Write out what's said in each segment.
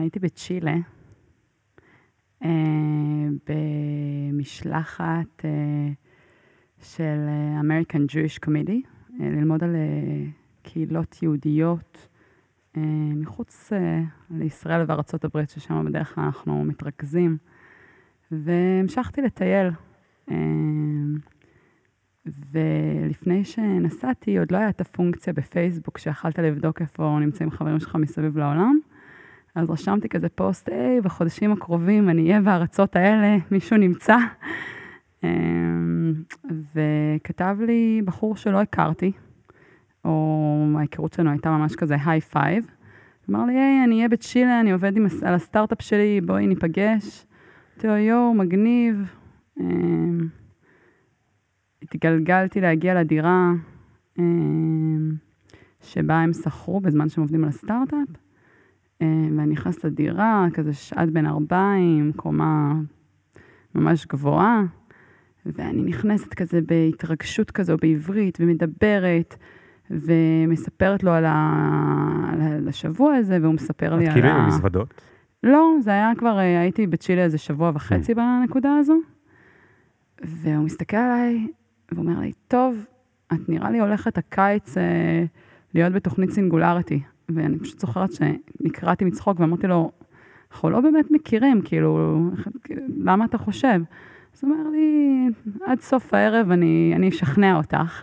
הייתי בצ'ילה, uh, במשלחת uh, של American Jewish Committee, uh, ללמוד על uh, קהילות יהודיות uh, מחוץ uh, לישראל הברית, ששם בדרך כלל אנחנו מתרכזים. והמשכתי לטייל. Uh, ולפני שנסעתי, עוד לא הייתה הפונקציה בפייסבוק שיכלת לבדוק איפה נמצאים חברים שלך מסביב לעולם. אז רשמתי כזה פוסט, היי, בחודשים הקרובים אני אהיה בארצות האלה, מישהו נמצא. אמ, וכתב לי בחור שלא הכרתי, או ההיכרות שלנו הייתה ממש כזה high five. אמר לי, היי, אני אהיה בצ'ילה, אני עובד עם, על הסטארט-אפ שלי, בואי ניפגש. אמרתי לו, יואו, מגניב. אמ, התגלגלתי להגיע לדירה אמ, שבה הם שכרו בזמן שהם עובדים על הסטארט-אפ, ואני נכנסת לדירה, כזה שעת בין ארבעים, קומה ממש גבוהה, ואני נכנסת כזה בהתרגשות כזו בעברית, ומדברת, ומספרת לו על, ה... על השבוע הזה, והוא מספר לי על ה... את כאילו עם מזוודות? לא, זה היה כבר, הייתי בצ'ילה איזה שבוע וחצי mm. בנקודה הזו. והוא מסתכל עליי, ואומר לי, טוב, את נראה לי הולכת הקיץ אה, להיות בתוכנית סינגולריטי. ואני פשוט זוכרת שנקרעתי מצחוק ואמרתי לו, אנחנו לא באמת מכירים, כאילו, למה אתה חושב? אז הוא אומר לי, עד סוף הערב אני, אני אשכנע אותך.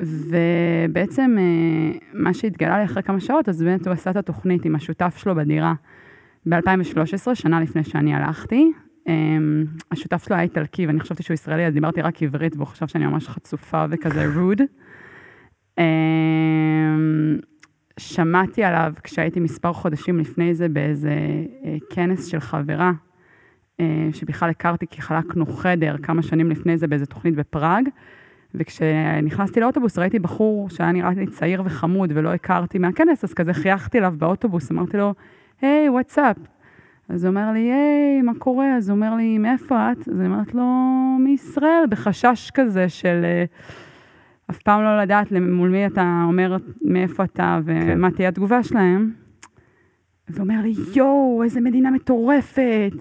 ובעצם אה, מה שהתגלה לי אחרי כמה שעות, אז באמת הוא עשה את התוכנית עם השותף שלו בדירה ב-2013, שנה לפני שאני הלכתי, Um, השותף שלו היה איטלקי, ואני חשבתי שהוא ישראלי, אז דיברתי רק עברית, והוא חשב שאני ממש חצופה וכזה רוד. שמעתי עליו כשהייתי מספר חודשים לפני זה באיזה uh, כנס של חברה, uh, שבכלל הכרתי כי חלקנו חדר כמה שנים לפני זה באיזה תוכנית בפראג, וכשנכנסתי לאוטובוס ראיתי בחור שהיה נראה לי צעיר וחמוד ולא הכרתי מהכנס, אז כזה חייכתי אליו באוטובוס, אמרתי לו, היי, hey, וואטסאפ? אז הוא אומר לי, היי, מה קורה? אז הוא אומר לי, מאיפה את? אז אני אומרת לו, מישראל, בחשש כזה של אה, אף פעם לא לדעת מול מי אתה אומר מאיפה אתה ומה כן. תהיה התגובה שלהם. והוא אומר לי, יואו, איזה מדינה מטורפת.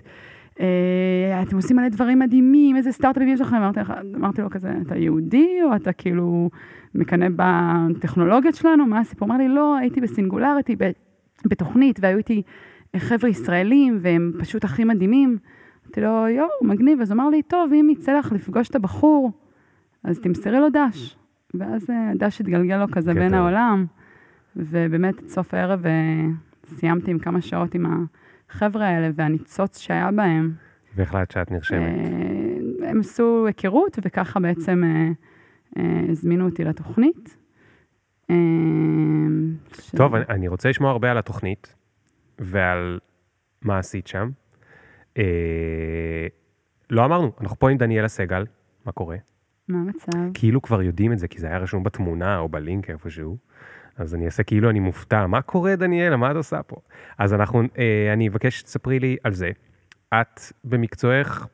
אה, אתם עושים מלא דברים מדהימים, איזה סטארט-אפים יש לכם? אמרתי, אמרתי לו כזה, אתה יהודי או אתה כאילו מקנא בטכנולוגיות שלנו? מה הסיפור? אמר לי, לא, הייתי בסינגולריטי, בתוכנית, והיו איתי חבר'ה ישראלים, והם פשוט הכי מדהימים. אמרתי לו, יואו, מגניב. אז הוא אמר לי, טוב, אם יצא לך לפגוש את הבחור, אז תמסרי לו דש. ואז אה, דש התגלגל לו כזה בין העולם, ובאמת, את סוף הערב אה, סיימתי עם כמה שעות עם החבר'ה האלה, והניצוץ שהיה בהם. והחלטת שאת נרשמת. אה, הם עשו היכרות, וככה בעצם הזמינו אותי לתוכנית. טוב, אני רוצה לשמוע הרבה על התוכנית. ועל מה עשית שם. אה, לא אמרנו, אנחנו פה עם דניאלה סגל, מה קורה? מה המצב? כאילו כבר יודעים את זה, כי זה היה רשום בתמונה או בלינק איפשהו. אז אני אעשה כאילו אני מופתע, מה קורה דניאלה, מה את עושה פה? אז אנחנו, אה, אני אבקש שתספרי לי על זה. את במקצועך,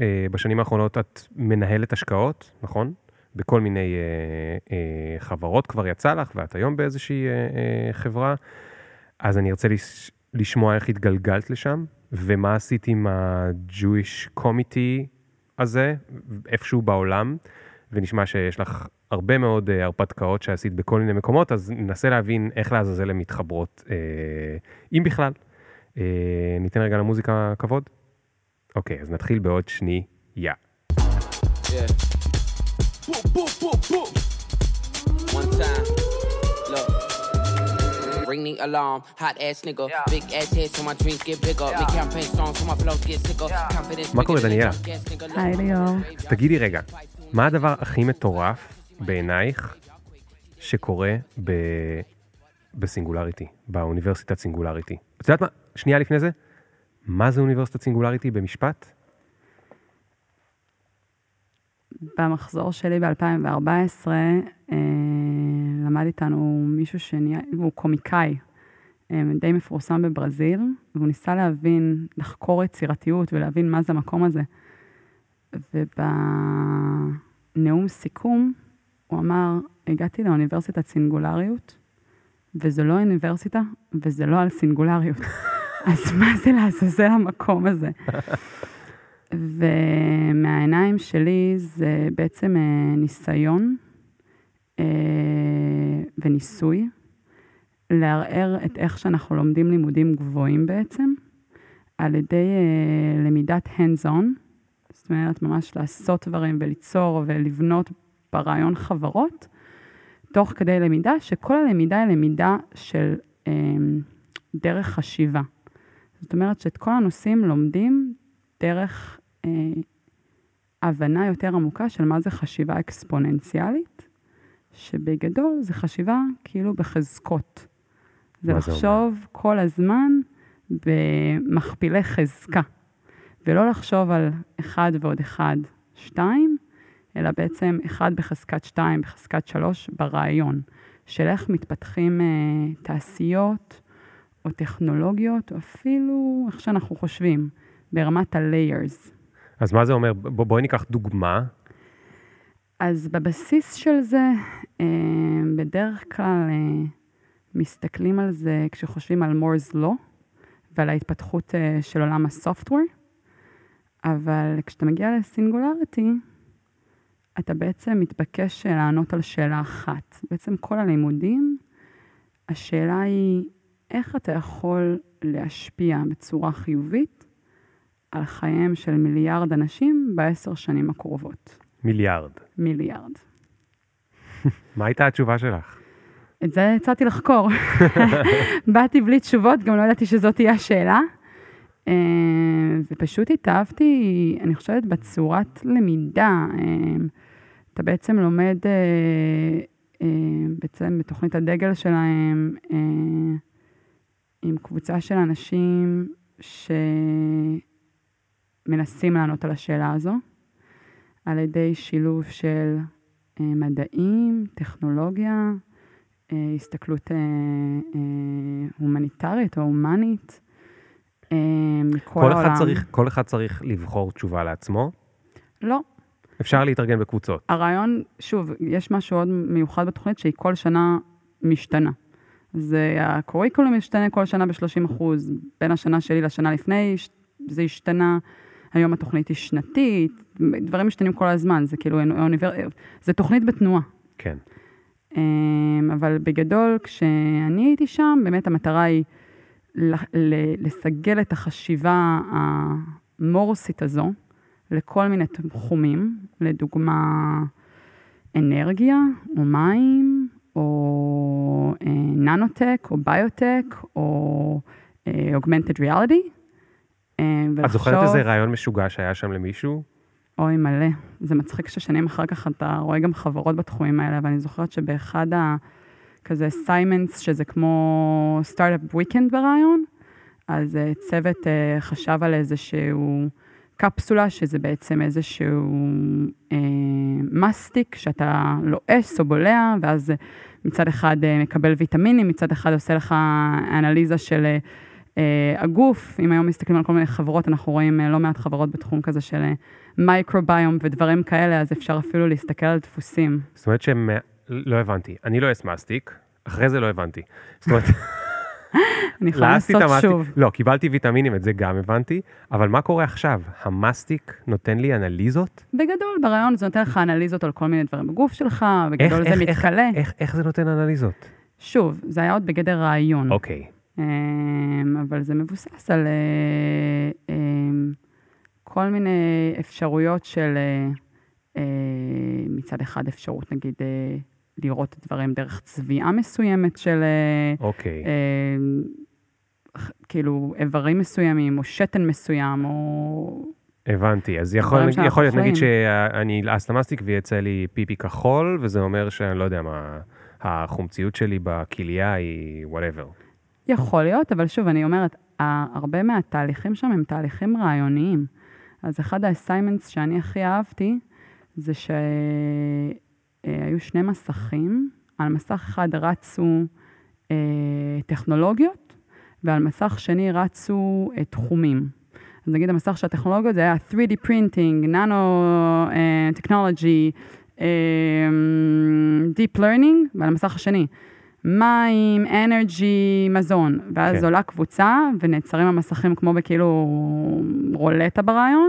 אה, בשנים האחרונות את מנהלת השקעות, נכון? בכל מיני אה, אה, חברות כבר יצא לך, ואת היום באיזושהי אה, אה, חברה. אז אני ארצה לשמוע איך התגלגלת לשם, ומה עשית עם ה-Jewish Committee הזה, איפשהו בעולם, ונשמע שיש לך הרבה מאוד uh, הרפתקאות שעשית בכל מיני מקומות, אז ננסה להבין איך לעזאזל הן מתחברות, uh, אם בכלל. Uh, ניתן רגע למוזיקה כבוד? אוקיי, אז נתחיל בעוד שנייה. Yeah. Yeah. One time. Ring the alarm. Hot ass nigga, big ass head so my dreams get bigger. Big campaign strong so my flows get sicker. מה קורה דניאלה? היי ליאור. תגידי רגע, מה הדבר הכי מטורף בעינייך שקורה ב... בסינגולריטי, באוניברסיטת סינגולריטי? את יודעת מה? שנייה לפני זה, מה זה אוניברסיטת סינגולריטי במשפט? במחזור שלי ב-2014 אה, למד איתנו מישהו שנהיה, הוא קומיקאי, אה, די מפורסם בברזיל, והוא ניסה להבין, לחקור יצירתיות ולהבין מה זה המקום הזה. ובנאום סיכום הוא אמר, הגעתי לאוניברסיטת סינגולריות, וזו לא אוניברסיטה, וזה לא על סינגולריות. אז מה זה לעזאזל המקום הזה? ומהעיניים שלי זה בעצם אה, ניסיון וניסוי, לערער את איך שאנחנו לומדים לימודים גבוהים בעצם, על ידי אה, למידת hands-on, זאת אומרת, ממש לעשות דברים וליצור ולבנות ברעיון חברות, תוך כדי למידה, שכל הלמידה היא למידה של אה, דרך חשיבה. זאת אומרת שאת כל הנושאים לומדים דרך אה, הבנה יותר עמוקה של מה זה חשיבה אקספוננציאלית, שבגדול זה חשיבה כאילו בחזקות. זה מה זה לחשוב כל הזמן במכפילי חזקה, ולא לחשוב על אחד ועוד אחד, שתיים, אלא בעצם אחד בחזקת שתיים, בחזקת שלוש, ברעיון, של איך מתפתחים אה, תעשיות או טכנולוגיות, או אפילו איך שאנחנו חושבים, ברמת ה-layers. אז מה זה אומר? בוא, בואי ניקח דוגמה. אז בבסיס של זה, אה, בדרך כלל אה, מסתכלים על זה כשחושבים על מורס לא, ועל ההתפתחות אה, של עולם הסופטוור, אבל כשאתה מגיע לסינגולריטי, אתה בעצם מתבקש לענות על שאלה אחת. בעצם כל הלימודים, השאלה היא איך אתה יכול להשפיע בצורה חיובית על חייהם של מיליארד אנשים בעשר שנים הקרובות. מיליארד. מיליארד. מה הייתה התשובה שלך? את זה הצעתי לחקור. באתי בלי תשובות, גם לא ידעתי שזאת תהיה השאלה. אה, ופשוט התאהבתי, אני חושבת, בצורת למידה. אה, אתה בעצם לומד, אה, בעצם בתוכנית הדגל שלהם, עם קבוצה של אנשים שמנסים לענות על השאלה הזו, על ידי שילוב של מדעים, טכנולוגיה, הסתכלות הומניטרית או הומנית. כל. אחד, צריך, כל אחד צריך לבחור תשובה לעצמו? לא. אפשר להתארגן בקבוצות. הרעיון, שוב, יש משהו עוד מיוחד בתוכנית שהיא כל שנה משתנה. זה הקוריקולום משתנה כל שנה ב-30 אחוז, בין השנה שלי לשנה לפני זה השתנה, היום התוכנית היא שנתית, דברים משתנים כל הזמן, זה כאילו, אוניבר... זה תוכנית בתנועה. כן. אבל בגדול, כשאני הייתי שם, באמת המטרה היא לסגל את החשיבה המורסית הזו לכל מיני תחומים, לדוגמה אנרגיה, או מים, או אה, ננוטק, או ביוטק, או augmented reality. את זוכרת איזה רעיון משוגע שהיה שם למישהו? אוי, מלא. זה מצחיק ששנים אחר כך אתה רואה גם חברות בתחומים האלה, ואני זוכרת שבאחד ה... כזה assignments, שזה כמו startup weekend ברעיון, אז uh, צוות uh, חשב על איזשהו קפסולה, שזה בעצם איזשהו uh, מסטיק שאתה לועס או בולע, ואז מצד אחד מקבל ויטמינים, מצד אחד עושה לך אנליזה של uh, הגוף. אם היום מסתכלים על כל מיני חברות, אנחנו רואים uh, לא מעט חברות בתחום כזה של מייקרוביום ודברים כאלה, אז אפשר אפילו להסתכל על דפוסים. זאת אומרת שהם... לא הבנתי. אני לא אעש מסטיק, אחרי זה לא הבנתי. זאת אומרת... אני יכולה לעשות שוב. לא, קיבלתי ויטמינים, את זה גם הבנתי, אבל מה קורה עכשיו? המסטיק נותן לי אנליזות? בגדול, ברעיון זה נותן לך אנליזות על כל מיני דברים בגוף שלך, בגדול איך, זה איך, מתכלה. איך, איך, איך זה נותן אנליזות? שוב, זה היה עוד בגדר רעיון. אוקיי. אבל זה מבוסס על אה, כל מיני אפשרויות של מצד אחד אפשרות, נגיד, לראות דברים דרך צביעה מסוימת של... אוקיי. אה, כאילו, איברים מסוימים, או שתן מסוים, או... הבנתי, אז יכול, יכול להיות, נגיד שאני אלעס למסטיק ויצא לי פיפי כחול, וזה אומר שאני לא יודע מה, החומציות שלי בכליה היא whatever. יכול להיות, אבל שוב, אני אומרת, הרבה מהתהליכים שם הם תהליכים רעיוניים. אז אחד ה assignments שאני הכי אהבתי, זה ש... אה, היו שני מסכים, על מסך אחד רצו אה, טכנולוגיות, ועל מסך שני רצו אה, תחומים. אז נגיד המסך של הטכנולוגיות זה היה 3D printing, ננו טכנולוגי, Deep Learning, ועל המסך השני. מים, אנרג'י, מזון. ואז כן. עולה קבוצה, ונעצרים המסכים כמו בכאילו רולטה ברעיון,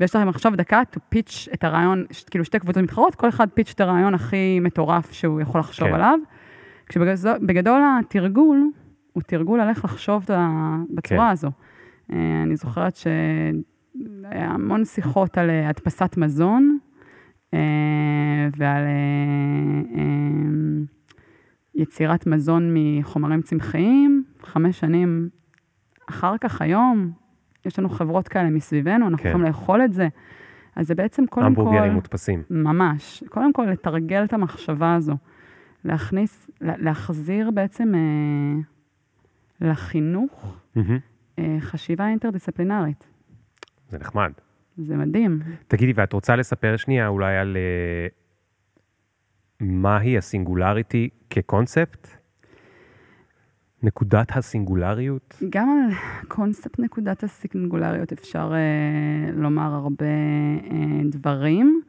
ויש לכם עכשיו דקה to pitch את הרעיון, כאילו שתי קבוצות מתחרות, כל אחד pitch את הרעיון הכי מטורף שהוא יכול לחשוב כן. עליו. כשבגדול התרגול, הוא תרגול על איך לחשוב בצורה כן. הזו. אה, אני זוכרת שהיה המון שיחות על אה, הדפסת מזון, אה, ועל אה, יצירת מזון מחומרים צמחיים. חמש שנים אחר כך, היום, יש לנו חברות כאלה מסביבנו, אנחנו כן. יכולים לאכול את זה. אז זה בעצם קודם כל... המבורגרים מודפסים. ממש. קודם כל, לתרגל את המחשבה הזו. להכניס, לה- להחזיר בעצם אה, לחינוך מהמם. אה, חשיבה אינטרדיסציפלינרית. זה נחמד. זה מדהים. תגידי, ואת רוצה לספר שנייה אולי על אה, מהי הסינגולריטי כקונספט? נקודת הסינגולריות? גם על קונספט נקודת הסינגולריות אפשר אה, לומר הרבה אה, דברים,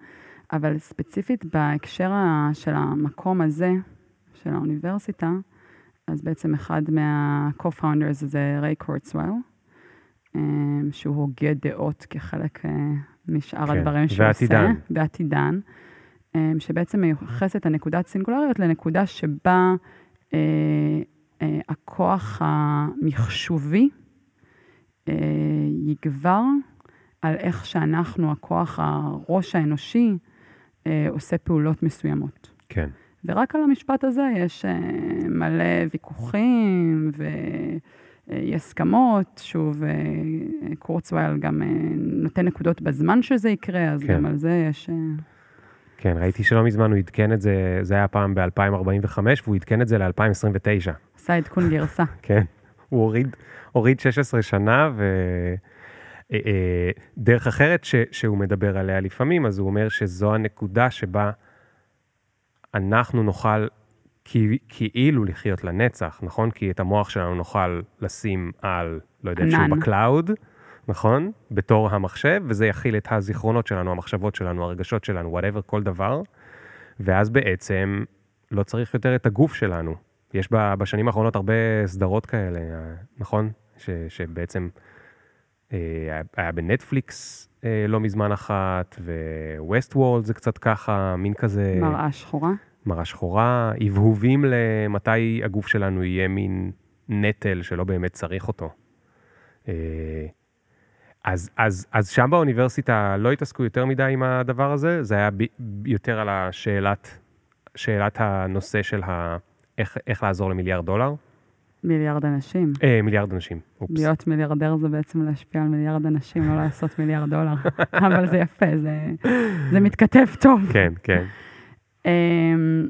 אבל ספציפית בהקשר של המקום הזה, של האוניברסיטה, אז בעצם אחד מה-co-founders זה ריי קורצוול, אה, שהוא הוגה דעות כחלק אה, משאר כן, הדברים שהוא ועתידן. עושה. ועתידן. אה, שבעצם מיוחס את הנקודת סינגולריות לנקודה שבה אה, אה, הכוח המחשובי אה, יגבר על איך שאנחנו, הכוח הראש האנושי, אה, עושה פעולות מסוימות. כן. ורק על המשפט הזה יש אה, מלא ויכוחים ואי הסכמות. שוב, אה, קורצווייל גם אה, נותן נקודות בזמן שזה יקרה, אז כן. גם על זה יש... אה, כן, ראיתי שלא מזמן הוא עדכן את זה, זה היה פעם ב-2045, והוא עדכן את זה ל-2029. עשה עדכון גרסה. כן, הוא הוריד, הוריד 16 שנה, ודרך אחרת ש, שהוא מדבר עליה לפעמים, אז הוא אומר שזו הנקודה שבה אנחנו נוכל כאילו לחיות לנצח, נכון? כי את המוח שלנו נוכל לשים על, לא יודע, ענן. ב cloud, נכון? בתור המחשב, וזה יכיל את הזיכרונות שלנו, המחשבות שלנו, הרגשות שלנו, whatever, כל דבר, ואז בעצם לא צריך יותר את הגוף שלנו. יש בשנים האחרונות הרבה סדרות כאלה, נכון? ש, שבעצם אה, היה- היה בנטפליקס אה, לא מזמן אחת, וווסט וולד זה קצת ככה, מין כזה... מראה שחורה. מראה שחורה, הבהובים למתי הגוף שלנו יהיה מין נטל שלא באמת צריך אותו. אה, אז, אז, אז שם באוניברסיטה לא התעסקו יותר מדי עם הדבר הזה, זה היה ב, יותר על השאלת, שאלת הנושא של ה, איך, איך לעזור למיליארד דולר. מיליארד אנשים. אה, מיליארד אנשים, אופס. להיות מיליארדר זה בעצם להשפיע על מיליארד אנשים, לא לעשות מיליארד דולר. אבל זה יפה, זה, זה מתכתב טוב. כן, כן, אמ,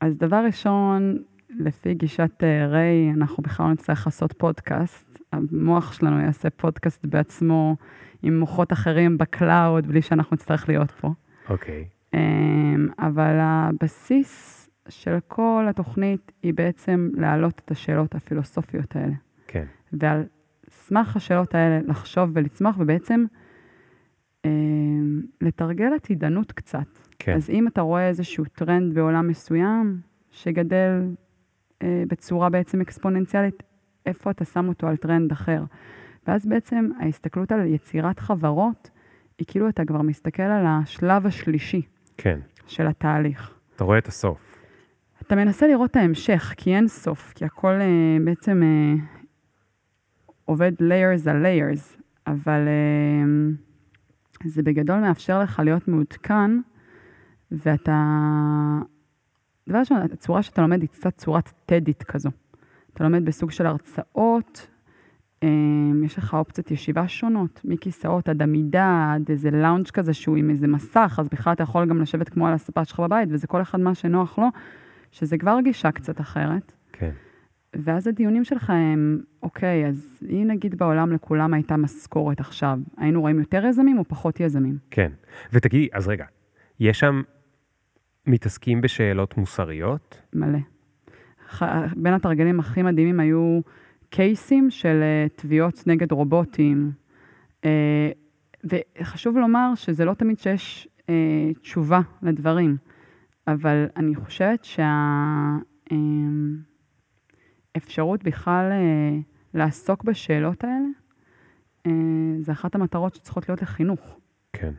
אז דבר ראשון, לפי גישת אה, ריי, אנחנו בכלל לא נצטרך לעשות פודקאסט. המוח שלנו יעשה פודקאסט בעצמו עם מוחות אחרים ב cloud, בלי שאנחנו נצטרך להיות פה. אוקיי, אמ, אבל הבסיס של כל התוכנית היא בעצם להעלות את השאלות הפילוסופיות האלה. כן, ועל סמך השאלות האלה לחשוב ולצמוח, ובעצם אמ, לתרגל עתידנות קצת. כן, אז אם אתה רואה איזשהו טרנד בעולם מסוים, שגדל אה, בצורה בעצם אקספוננציאלית, איפה אתה שם אותו על טרנד אחר? ואז בעצם ההסתכלות על יצירת חברות, היא כאילו אתה כבר מסתכל על השלב השלישי כן. של התהליך. אתה רואה את הסוף. אתה מנסה לראות את ההמשך, כי אין סוף, כי הכל אה, בעצם אה, עובד layers על layers, אבל אה, זה בגדול מאפשר לך להיות מעודכן, ואתה... דבר ראשון, הצורה שאתה לומד היא קצת צורת טדית כזו. אתה לומד בסוג של הרצאות, אה, יש לך אופציות ישיבה שונות, מכיסאות עד עמידה, עד איזה לאונג' כזה שהוא עם איזה מסך, אז בכלל אתה יכול גם לשבת כמו על הספה שלך בבית, וזה כל אחד מה שנוח לו, שזה כבר גישה קצת אחרת. כן, ואז הדיונים שלך הם, אוקיי, אז אם נגיד בעולם לכולם הייתה משכורת עכשיו, היינו רואים יותר יזמים או פחות יזמים? כן. ותגידי, אז רגע, יש שם מתעסקים בשאלות מוסריות? מלא. בין התרגלים הכי מדהימים היו קייסים של אה, תביעות נגד רובוטים. אה, וחשוב לומר שזה לא תמיד שיש אה, תשובה לדברים, אבל אני חושבת אפשרות בכלל לעסוק בשאלות האלה, זה אחת המטרות שצריכות להיות לחינוך. כן.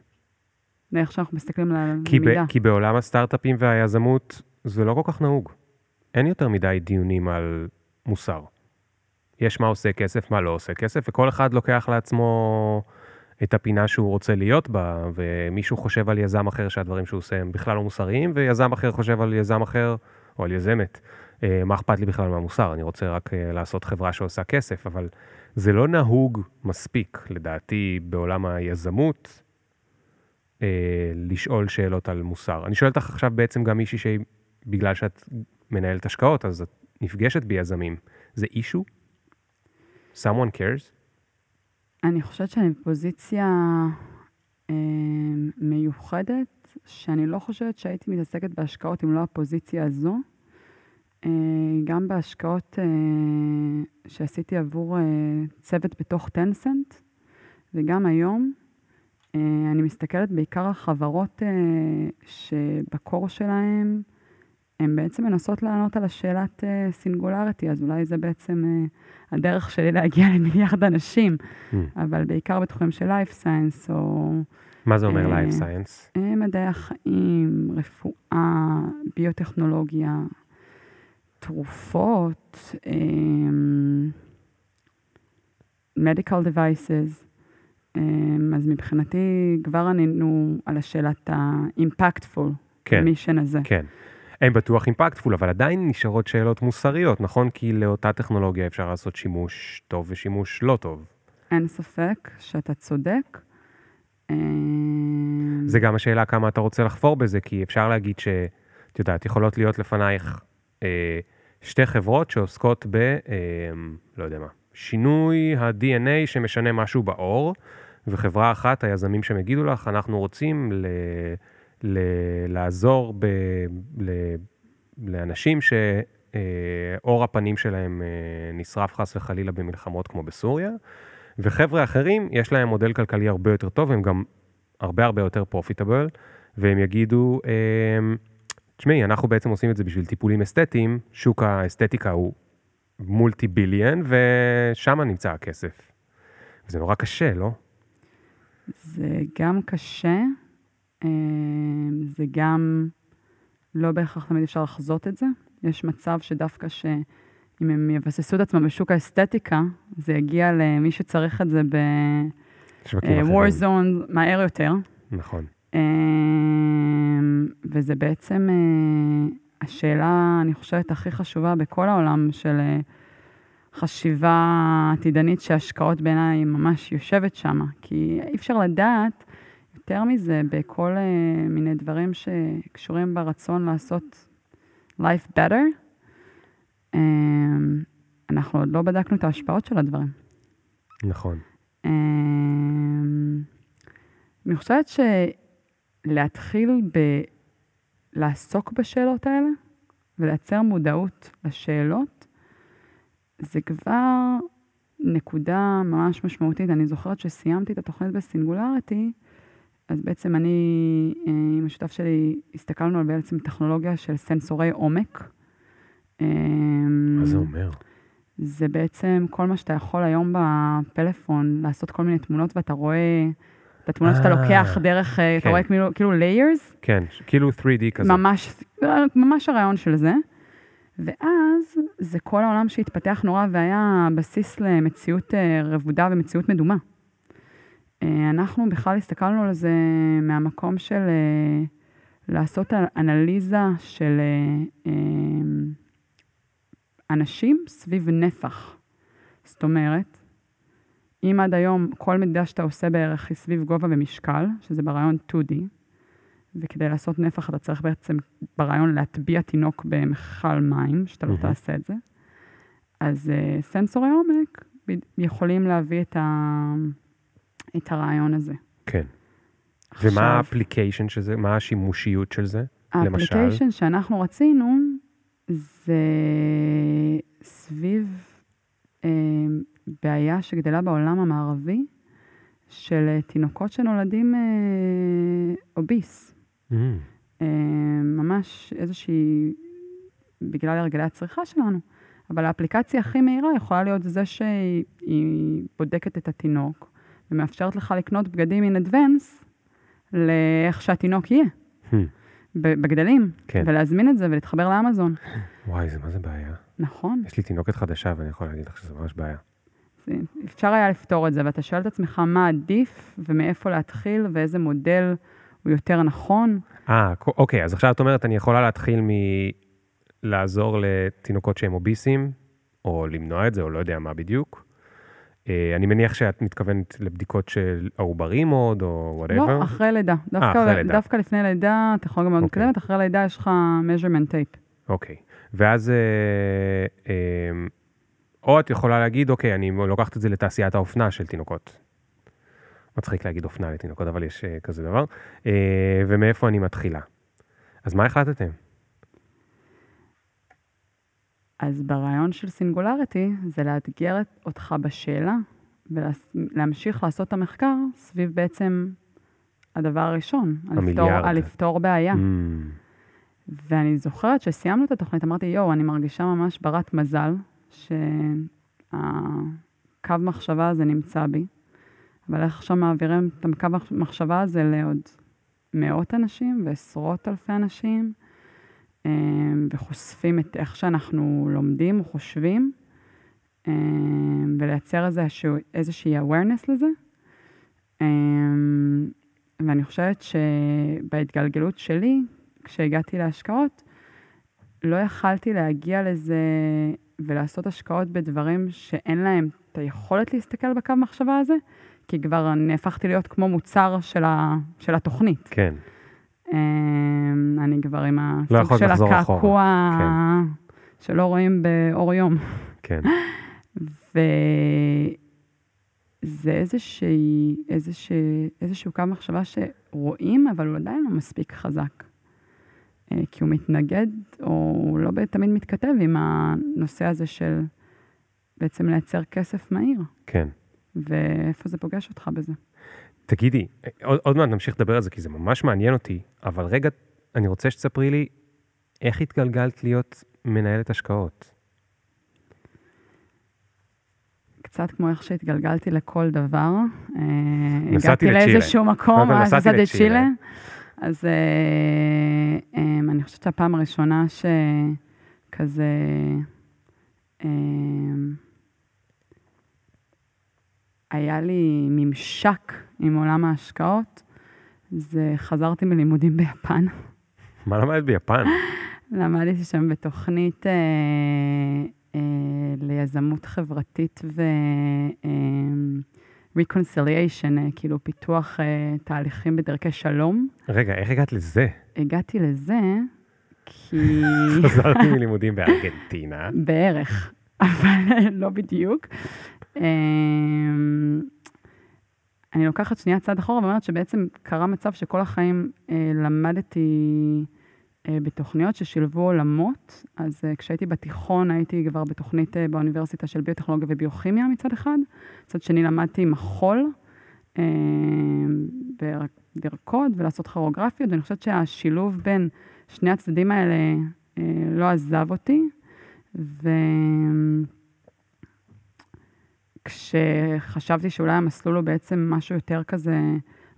זה איך שאנחנו מסתכלים על הלמידה. כי בעולם הסטארט-אפים והיזמות זה לא כל כך נהוג. אין יותר מדי דיונים על מוסר. יש מה עושה כסף, מה לא עושה כסף, וכל אחד לוקח לעצמו את הפינה שהוא רוצה להיות בה, ומישהו חושב על יזם אחר שהדברים שהוא עושה הם בכלל לא מוסריים, ויזם אחר חושב על יזם אחר, או על יזמת. אה, מה אכפת לי בכלל מהמוסר? אני רוצה רק אה, לעשות חברה שעושה כסף, אבל זה לא נהוג מספיק, לדעתי, בעולם היזמות, אה, לשאול שאלות על מוסר. אני שואל אותך עכשיו בעצם גם מישהי שבגלל שאת מנהלת השקעות, אז את נפגשת ביזמים. זה אישו? someone cares? אני חושבת שאני בפוזיציה אה, מיוחדת, שאני לא חושבת שהייתי מתעסקת בהשקעות אם לא הפוזיציה הזו. אה, גם בהשקעות אה, שעשיתי עבור אה, צוות בתוך Tencent, וגם היום, אה, אני מסתכלת בעיקר על חברות אה, שב core שלהם, הן בעצם מנסות לענות על השאלת אה, Singularity, אז אולי זה בעצם אה, הדרך שלי להגיע למיליארד אנשים, Hmm. אבל בעיקר בתחומים של life science, או מה זה אומר life science? אה, מדעי החיים, רפואה, ביוטכנולוגיה, תרופות, אמ, medical devices. אמ, אז מבחינתי כבר ענינו על השאלת ה-impactful, כן, המישן הזה. כן. הם בטוח אימפקטפול, אבל עדיין נשארות שאלות מוסריות, נכון? כי לאותה טכנולוגיה אפשר לעשות שימוש טוב ושימוש לא טוב. אין ספק שאתה צודק. אמ, זה גם השאלה כמה אתה רוצה לחפור בזה, כי אפשר להגיד ש... את יודעת, יכולות להיות לפנייך אה, שתי חברות שעוסקות ב... אה, לא יודע מה, שינוי ה-DNA שמשנה משהו בעור, וחברה אחת, היזמים שם יגידו לך, אנחנו רוצים ל... ל... לעזור ב... ל... לאנשים שעור הפנים שלהם אה, נשרף חס וחלילה במלחמות כמו בסוריה, וחבר'ה אחרים, יש להם מודל כלכלי הרבה יותר טוב, הם גם הרבה הרבה יותר פרופיטבל, והם יגידו, אמ, תשמעי, אנחנו בעצם עושים את זה בשביל טיפולים אסתטיים, שוק האסתטיקה הוא מולטי ביליאן, ושם נמצא הכסף. זה נורא קשה, לא? זה גם קשה, זה גם לא בהכרח תמיד אפשר לחזות את זה. יש מצב שדווקא שאם הם יבססו את עצמם בשוק האסתטיקה, זה יגיע למי שצריך את זה שווקים אחרים. ב-war zone מהר יותר. נכון. אמ, וזה בעצם אה, השאלה, אני חושבת, הכי חשובה בכל העולם של אה, חשיבה עתידנית שהשקעות בעיניי ממש יושבת שם. כי אי אפשר לדעת יותר מזה בכל אה, מיני דברים שקשורים ברצון לעשות life better. אמ, אנחנו עוד לא בדקנו את ההשפעות של הדברים. נכון. אמ, אני חושבת שלהתחיל ב... לעסוק בשאלות האלה ולייצר מודעות לשאלות, זה כבר נקודה ממש משמעותית. אני זוכרת שסיימתי את התוכנית בסינגולריטי, אז בעצם אני אה, עם השותף שלי הסתכלנו על בעצם טכנולוגיה של סנסורי עומק. אמ, מה זה אומר? זה בעצם כל מה שאתה יכול היום בפלאפון, לעשות כל מיני תמונות, ואתה רואה את התמונות שאתה אה, לוקח דרך, אה, אתה כן. רואה כאילו, כאילו layers, כן, כאילו 3D כזה. ממש, ממש הרעיון של זה. ואז זה כל העולם שהתפתח נורא והיה בסיס למציאות אה, רבודה ומציאות מדומה. אה, אנחנו בכלל הסתכלנו על זה מהמקום של אה, לעשות אנליזה של אה, אנשים סביב נפח. זאת אומרת, אם עד היום כל מדידה שאתה עושה בערך היא סביב גובה ומשקל, שזה ברעיון 2D, וכדי לעשות נפח אתה צריך בעצם ברעיון להטביע תינוק במכל מים, שאתה לא מהמם. תעשה את זה. אז uh, סנסורי עומק יכולים להביא את, ה... את הרעיון הזה. כן. עכשיו, ומה ה application של זה? מה השימושיות של זה? למשל? ה application שאנחנו רצינו זה סביב אה, בעיה שגדלה בעולם המערבי של אה, תינוקות שנולדים אה, obese. Mm, אה, ממש איזושהי בגלל הרגלי הצריכה שלנו. אבל האפליקציה הכי מהירה יכולה להיות זה שהיא בודקת את התינוק ומאפשרת לך לקנות בגדים in advance לאיך שהתינוק יהיה. Hmm. בגדלים, כן. ולהזמין את זה ולהתחבר לאמזון. וואי, זה מה זה בעיה. נכון. יש לי תינוקת חדשה ואני יכול להגיד לך שזה ממש בעיה. אפשר היה לפתור את זה, ואתה שואל את עצמך מה עדיף ומאיפה להתחיל ואיזה מודל הוא יותר נכון. אה, אוקיי, אז עכשיו את אומרת, אני יכולה להתחיל מלעזור לתינוקות שהם אוביסים, או למנוע את זה, או לא יודע מה בדיוק. אה, אני מניח שאת מתכוונת לבדיקות של העוברים עוד, או וואטאבר. לא, אחרי לידה. דווקא, אחרי לידה. דווקא לפני לידה, טכנולוגיה מאוד אוקיי. מתקדמת, אחרי לידה יש לך measurement tape. אוקיי. ואז, אה, אה, או את יכולה להגיד, אוקיי, אני לוקחת את זה לתעשיית האופנה של תינוקות. מצחיק להגיד אופנה לתינוקות, אבל יש אה, כזה דבר. אה, ומאיפה אני מתחילה? אז מה החלטתם? אז ברעיון של סינגולריטי, זה לאתגר את- אותך בשאלה, ולהמשיך לעשות את המחקר סביב בעצם הדבר הראשון, על לפתור. על לפתור בעיה. Mm, ואני זוכרת שסיימנו את התוכנית, אמרתי, יואו, אני מרגישה ממש ברת מזל, שהקו מחשבה הזה נמצא בי, אבל איך עכשיו מעבירים את הקו המחשבה הזה לעוד מאות אנשים ועשרות אלפי אנשים, וחושפים את איך שאנחנו לומדים חושבים, אה, ולייצר איזושהי awareness לזה. אה, ואני חושבת שבהתגלגלות שלי, כשהגעתי להשקעות, לא יכלתי להגיע לזה ולעשות השקעות בדברים שאין להם את היכולת להסתכל בקו מחשבה הזה, כי כבר אני הפכתי להיות כמו מוצר של, ה, של התוכנית. כן, אמ, אני כבר עם לא הסוג יכולת של הקעקוע כן. שלא רואים באור יום. כן. וזה איזושהי, איזושהי, איזשהו קו מחשבה שרואים, אבל הוא עדיין לא מספיק חזק. אה, כי הוא מתנגד, או הוא לא תמיד מתכתב עם הנושא הזה של בעצם לייצר כסף מהיר. כן. ואיפה זה פוגש אותך בזה? תגידי, עוד, עוד מעט נמשיך לדבר על זה, כי זה ממש מעניין אותי, אבל רגע, אני רוצה שתספרי לי, איך התגלגלת להיות מנהלת השקעות? קצת כמו איך שהתגלגלתי לכל דבר. אה, נסעתי הגעתי לצ'ילה. לאיזשהו מקום, אז נסעתי לצ'ילה. אז אה, אה, אני חושבת שהפעם הראשונה שכזה... היה לי ממשק עם עולם ההשקעות, זה חזרתי מלימודים ביפן. מה למדת ביפן? למדתי שם בתוכנית אה, אה, ליזמות חברתית ו... אה, reconciliation, אה, כאילו פיתוח אה, תהליכים בדרכי שלום. רגע, איך הגעת לזה? הגעתי לזה כי... חזרתי מלימודים בארגנטינה. בערך, אבל לא בדיוק. אמ, אני לוקחת שנייה צעד אחורה ואומרת שבעצם קרה מצב שכל החיים אה, למדתי אה, בתוכניות ששילבו עולמות. אז אה, כשהייתי בתיכון הייתי כבר בתוכנית אה, באוניברסיטה של ביוטכנולוגיה וביוכימיה מצד אחד. מצד שני למדתי מחול, אה, לרקוד ולעשות כירוגרפיות, ואני חושבת שהשילוב בין שני הצדדים האלה אה, לא עזב אותי. וכשחשבתי שאולי המסלול הוא בעצם משהו יותר כזה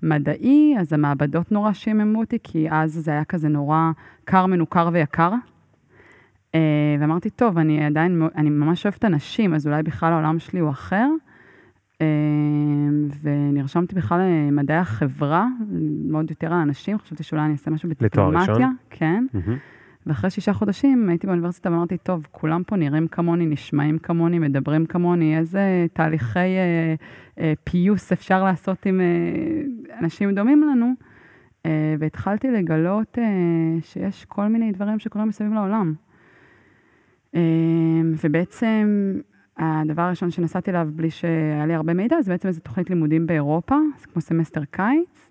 מדעי, אז המעבדות נורא שיממו אותי, כי אז זה היה כזה נורא קר, מנוכר ויקר. אה, ואמרתי, טוב, אני עדיין, אני ממש אוהבת אנשים, אז אולי בכלל העולם שלי הוא אחר. אה, ונרשמתי בכלל למדעי החברה, ללמוד יותר על אנשים, חשבתי שאולי אני אעשה משהו לתואר בדיפלומטיה. ראשון? כן. מהמם. ואחרי שישה חודשים הייתי באוניברסיטה ואמרתי, טוב, כולם פה נראים כמוני, נשמעים כמוני, מדברים כמוני, איזה תהליכי אה, אה, פיוס אפשר לעשות עם אה, אנשים דומים לנו. אה, והתחלתי לגלות אה, שיש כל מיני דברים שקורים מסביב לעולם. אה, ובעצם הדבר הראשון שנסעתי אליו בלי שהיה לי הרבה מידע, זה בעצם איזו תוכנית לימודים באירופה, זה כמו סמסטר קיץ.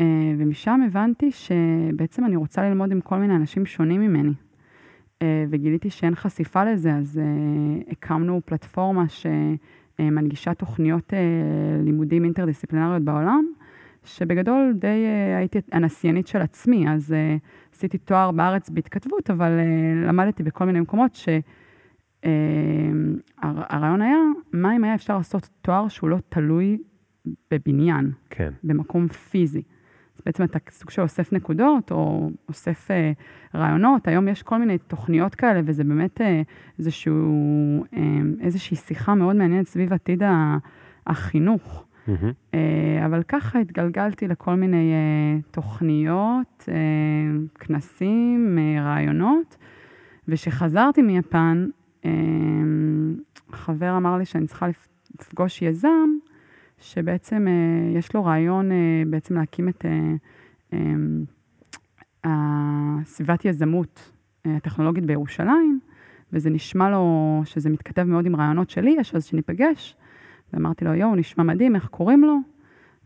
אה, ומשם הבנתי שבעצם אני רוצה ללמוד עם כל מיני אנשים שונים ממני. אה, וגיליתי שאין חשיפה לזה, אז אה, הקמנו פלטפורמה שמנגישה תוכניות לימודים אינטרדיסציפלינריות בעולם, שבגדול די הייתי הנסיינית של עצמי, אז עשיתי תואר בארץ בהתכתבות, אבל למדתי בכל מיני מקומות שהרעיון היה, מה אם היה אפשר לעשות תואר שהוא לא תלוי בבניין, כן. במקום פיזי. בעצם אתה סוג של אוסף נקודות, או אוסף אה, רעיונות. היום יש כל מיני תוכניות כאלה, וזה באמת אה, איזשהו, אה, איזושהי שיחה מאוד מעניינת סביב עתיד החינוך. מהמם. אה, אבל ככה התגלגלתי לכל מיני אה, תוכניות, אה, כנסים, אה, רעיונות, וכשחזרתי מיפן, אה, חבר אמר לי שאני צריכה לפ- לפגוש יזם, שבעצם אה, יש לו רעיון אה, בעצם להקים את אה, אה, הסביבת יזמות הטכנולוגית בירושלים, וזה נשמע לו שזה מתכתב מאוד עם רעיונות שלי יש, אז שניפגש. ואמרתי לו, יואו, נשמע מדהים, איך קוראים לו?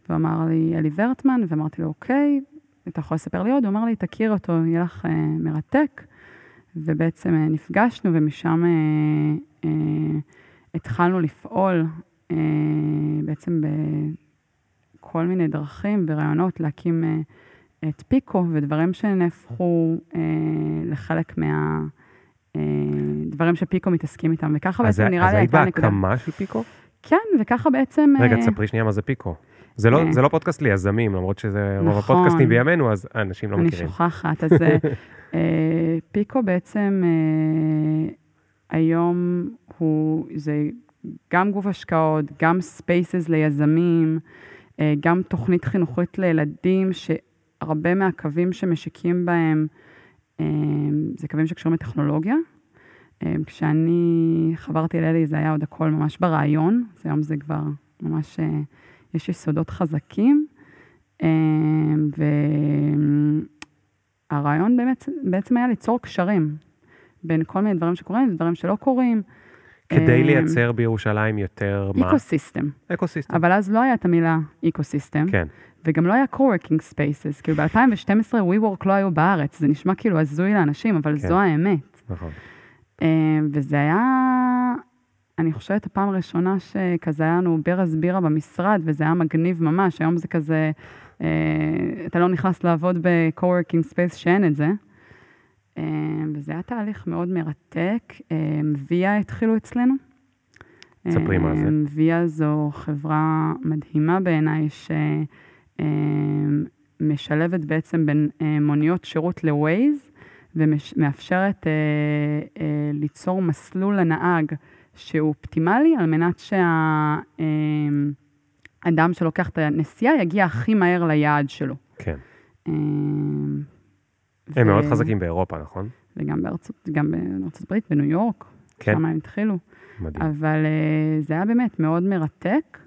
והוא אמר לי, אלי ורטמן, ואמרתי לו, אוקיי, אתה יכול לספר לי עוד? הוא אמר לי, תכיר אותו, יהיה לך אה, מרתק. ובעצם אה, נפגשנו, ומשם אה, אה, התחלנו לפעול בעצם בכל מיני דרכים ורעיונות להקים אה, את פיקו, ודברים שנהפכו אה, לחלק מה... אה, דברים שפיקו מתעסקים איתם, וככה אז בעצם נראה אז לי היית הייתה הנקודה. בהקמה של פיקו? כן, וככה בעצם... רגע, אה, תספרי שנייה מה זה פיקו. זה לא, אה. זה לא פודקאסט ליזמים, למרות שזה רוב נכון. הפודקאסטים בימינו, אז אנשים לא אני מכירים. שוכחת. אז אה, אה, פיקו בעצם אה, היום הוא, זה גם גוף השקעות, גם ספייסס ליזמים, אה, גם תוכנית חינוכית לילדים, שהרבה מהקווים שמשיקים בהם, אה, זה קווים שקשורים לטכנולוגיה. אה, כשאני חברתי לאלי זה היה עוד הכל ממש ברעיון, אז היום זה כבר ממש, יש יסודות חזקים. והרעיון באמת, בעצם היה ליצור קשרים בין כל מיני דברים שקורים ודברים שלא קורים. כדי אה, לייצר בירושלים יותר מה? איקוסיסטם. אקוסיסטם. אבל אז לא היה את המילה איקוסיסטם, כן. וגם לא היה co-working spaces. כאילו ב-2012 WeWork לא היו בארץ, זה נשמע כאילו הזוי לאנשים, אבל כן. זו האמת. נכון. אה, וזה היה, אני חושבת, הפעם הראשונה שכזה היה לנו ברז בירה במשרד, וזה היה מגניב ממש. היום זה כזה, אה, אתה לא נכנס לעבוד ב-co-working space שאין את זה. אה, וזה היה תהליך מאוד מרתק. אה, ויה התחילו אצלנו. ספרי מה זה. אה, ויה זו חברה מדהימה בעיניי, שמשלבת בעצם בין אה, מוניות שירות ל-Waze, ומאפשרת אה, אה, ליצור מסלול לנהג שהוא אופטימלי, על מנת שהאדם שלוקח את הנסיעה יגיע הכי מהר ליעד שלו. כן. הם ו- מאוד חזקים באירופה, נכון? וגם בארצות, גם בארצות הברית, בניו יורק, כן. שם הם התחילו. מדהים. אבל אה, זה היה באמת מאוד מרתק.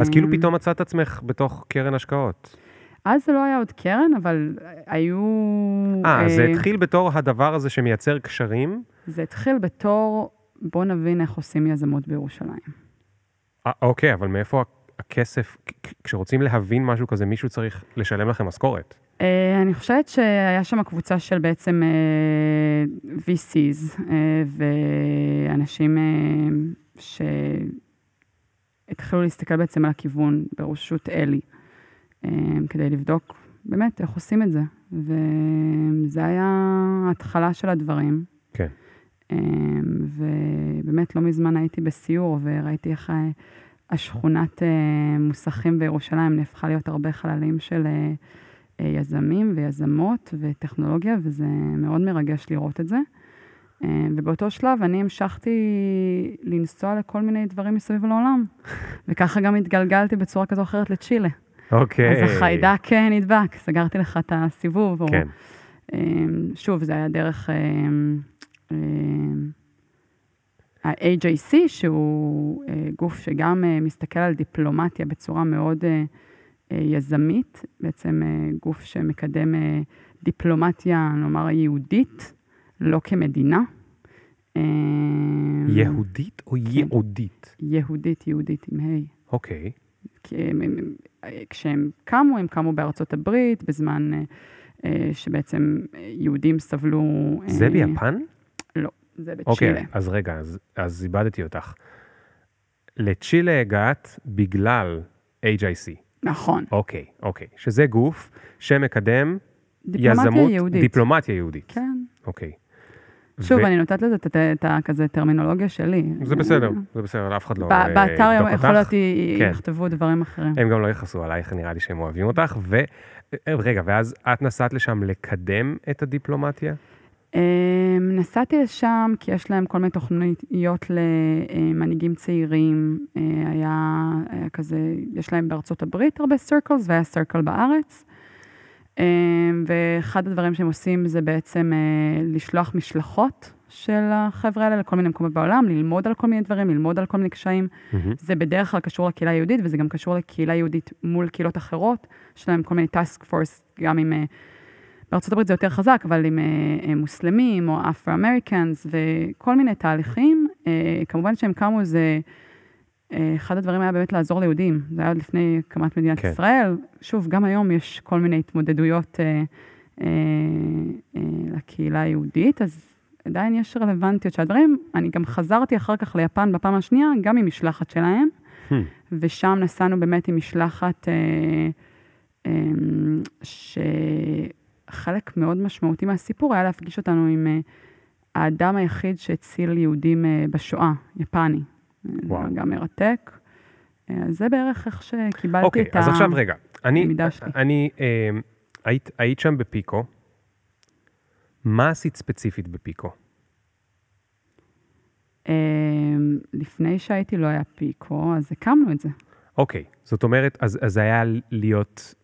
אז כאילו אה, פתאום מצאת עצמך בתוך קרן השקעות. אז זה לא היה עוד קרן, אבל היו... אה, זה אה, התחיל בתור הדבר הזה שמייצר קשרים. זה התחיל בתור, בוא נבין איך עושים יזמות בירושלים. אה, אוקיי, אבל מאיפה הכסף, כשרוצים להבין משהו כזה, מישהו צריך לשלם לכם משכורת. אה, אני חושבת שהיה שם קבוצה של בעצם אה, VCs אה, ואנשים שהתחילו להסתכל בעצם על הכיוון בראשות אלי, כדי לבדוק באמת איך עושים את זה. וזה היה ההתחלה של הדברים. כן. ובאמת לא מזמן הייתי בסיור וראיתי איך השכונת מוסכים בירושלים נהפכה להיות הרבה חללים של יזמים ויזמות וטכנולוגיה, וזה מאוד מרגש לראות את זה. אה, ובאותו שלב אני המשכתי לנסוע לכל מיני דברים מסביב לעולם, וככה גם התגלגלתי בצורה כזו או אחרת לצ'ילה. אוקיי. אז החיידק אה, נדבק, סגרתי לך את הסיבוב. כן. אמ, שוב, זה היה דרך ה-AJC, שהוא אה, גוף שגם אה, מסתכל על דיפלומטיה בצורה מאוד אה, אה, יזמית, בעצם אה, גוף שמקדם אה, דיפלומטיה, נאמר, יהודית, לא כמדינה. יהודית או כן. יהודית? יהודית, יהודית עם ה'. אוקיי. כשהם קמו, הם קמו בארצות הברית, בזמן אה, אה, שבעצם אה, יהודים סבלו... זה אה, ביפן? לא, זה בצ'ילה. אוקיי, אז רגע, אז איבדתי אותך. לצ'ילה הגעת בגלל HIC. נכון. אוקיי, אוקיי. שזה גוף שמקדם דיפלומטיה יזמות, יהודית. דיפלומטיה יהודית. כן. אוקיי. שוב, ו- אני נותנת לזה את- את ה- כזה טרמינולוגיה שלי. זה בסדר, זה בסדר, אף אחד לא אה, באתר יבדוק יכול אותך. להיות י- כן. יכתבו דברים אחרים. הם גם לא יכעסו עלייך, נראה לי שהם אוהבים אותך. ו... אה, רגע, ואז את נסעת לשם לקדם את הדיפלומטיה? אמ, נסעתי לשם כי יש להם כל מיני תוכניות למנהיגים צעירים. אה, היה, היה כזה, יש להם בארצות הברית הרבה סרקלס והיה סרקל בארץ. אמ, ואחד הדברים שהם עושים זה בעצם אה, לשלוח משלחות של החבר'ה האלה לכל מיני מקומות בעולם, ללמוד על כל מיני דברים, ללמוד על כל מיני קשיים. מהמם. זה בדרך כלל קשור לקהילה היהודית, וזה גם קשור לקהילה יהודית מול קהילות אחרות. יש להם כל מיני טאסק פורס, גם עם... אה, הברית זה יותר חזק, אבל עם אה, אה, מוסלמים או אפרו-אמריקאנס וכל מיני תהליכים. אה, כמובן שהם קמו, זה... אחד הדברים היה באמת לעזור ליהודים. זה היה עוד לפני הקמת מדינת כן. ישראל. שוב, גם היום יש כל מיני התמודדויות אה, אה, אה, לקהילה היהודית, אז עדיין יש רלוונטיות של הדברים. אני גם חזרתי אחר כך ליפן בפעם השנייה, גם עם משלחת שלהם. Hmm. ושם נסענו באמת עם משלחת אה, אה, שחלק מאוד משמעותי מהסיפור היה להפגיש אותנו עם אה, האדם היחיד שהציל יהודים אה, בשואה, יפני. וואו. זה גם מרתק. אה, אז זה בערך איך שקיבלתי אוקיי, את אז עכשיו רגע. אני, שלי. אני, אה, היית, היית שם בפיקו. מה עשית ספציפית בפיקו? אה, לפני שהייתי לא היה פיקו, אז הקמנו את זה. אוקיי, זאת אומרת, אז זה היה להיות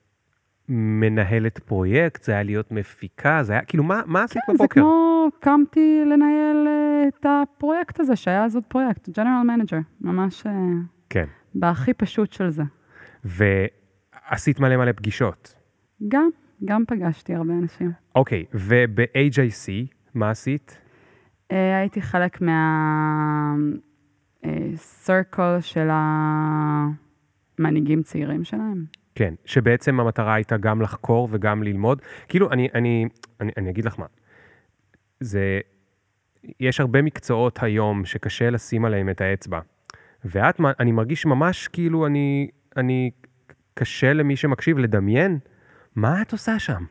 מנהלת פרויקט, זה היה להיות מפיקה, זה היה, כאילו, מה, מה עשית כן, זה בבוקר? כמו קמתי לנהל אה, את הפרויקט הזה, שהיה אז עוד פרויקט, General Manager, ממש אה, כן. בהכי פשוט של זה. ועשית מלא מלא פגישות. גם, גם פגשתי הרבה אנשים. אוקיי, וב-HIC, מה עשית? אה, הייתי חלק מה-circle של המנהיגים צעירים שלהם. כן, שבעצם המטרה הייתה גם לחקור וגם ללמוד. כאילו, אני, אני, אני, אני אגיד לך מה, זה, יש הרבה מקצועות היום שקשה לשים עליהם את האצבע. ואת, אני מרגיש ממש כאילו אני, אני, קשה למי שמקשיב לדמיין מה את עושה שם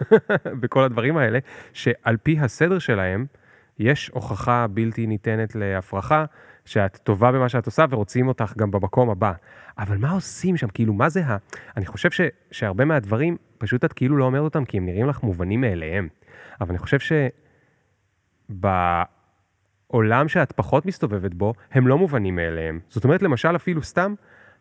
בכל הדברים האלה, שעל פי הסדר שלהם, יש הוכחה בלתי ניתנת להפרחה, שאת טובה במה שאת עושה ורוצים אותך גם במקום הבא. אבל מה עושים שם? כאילו, מה זה ה... אני חושב ש... שהרבה מהדברים, פשוט את כאילו לא אומרת אותם כי הם נראים לך מובנים מאליהם. אבל אני חושב שבעולם שאת פחות מסתובבת בו, הם לא מובנים מאליהם. זאת אומרת, למשל, אפילו סתם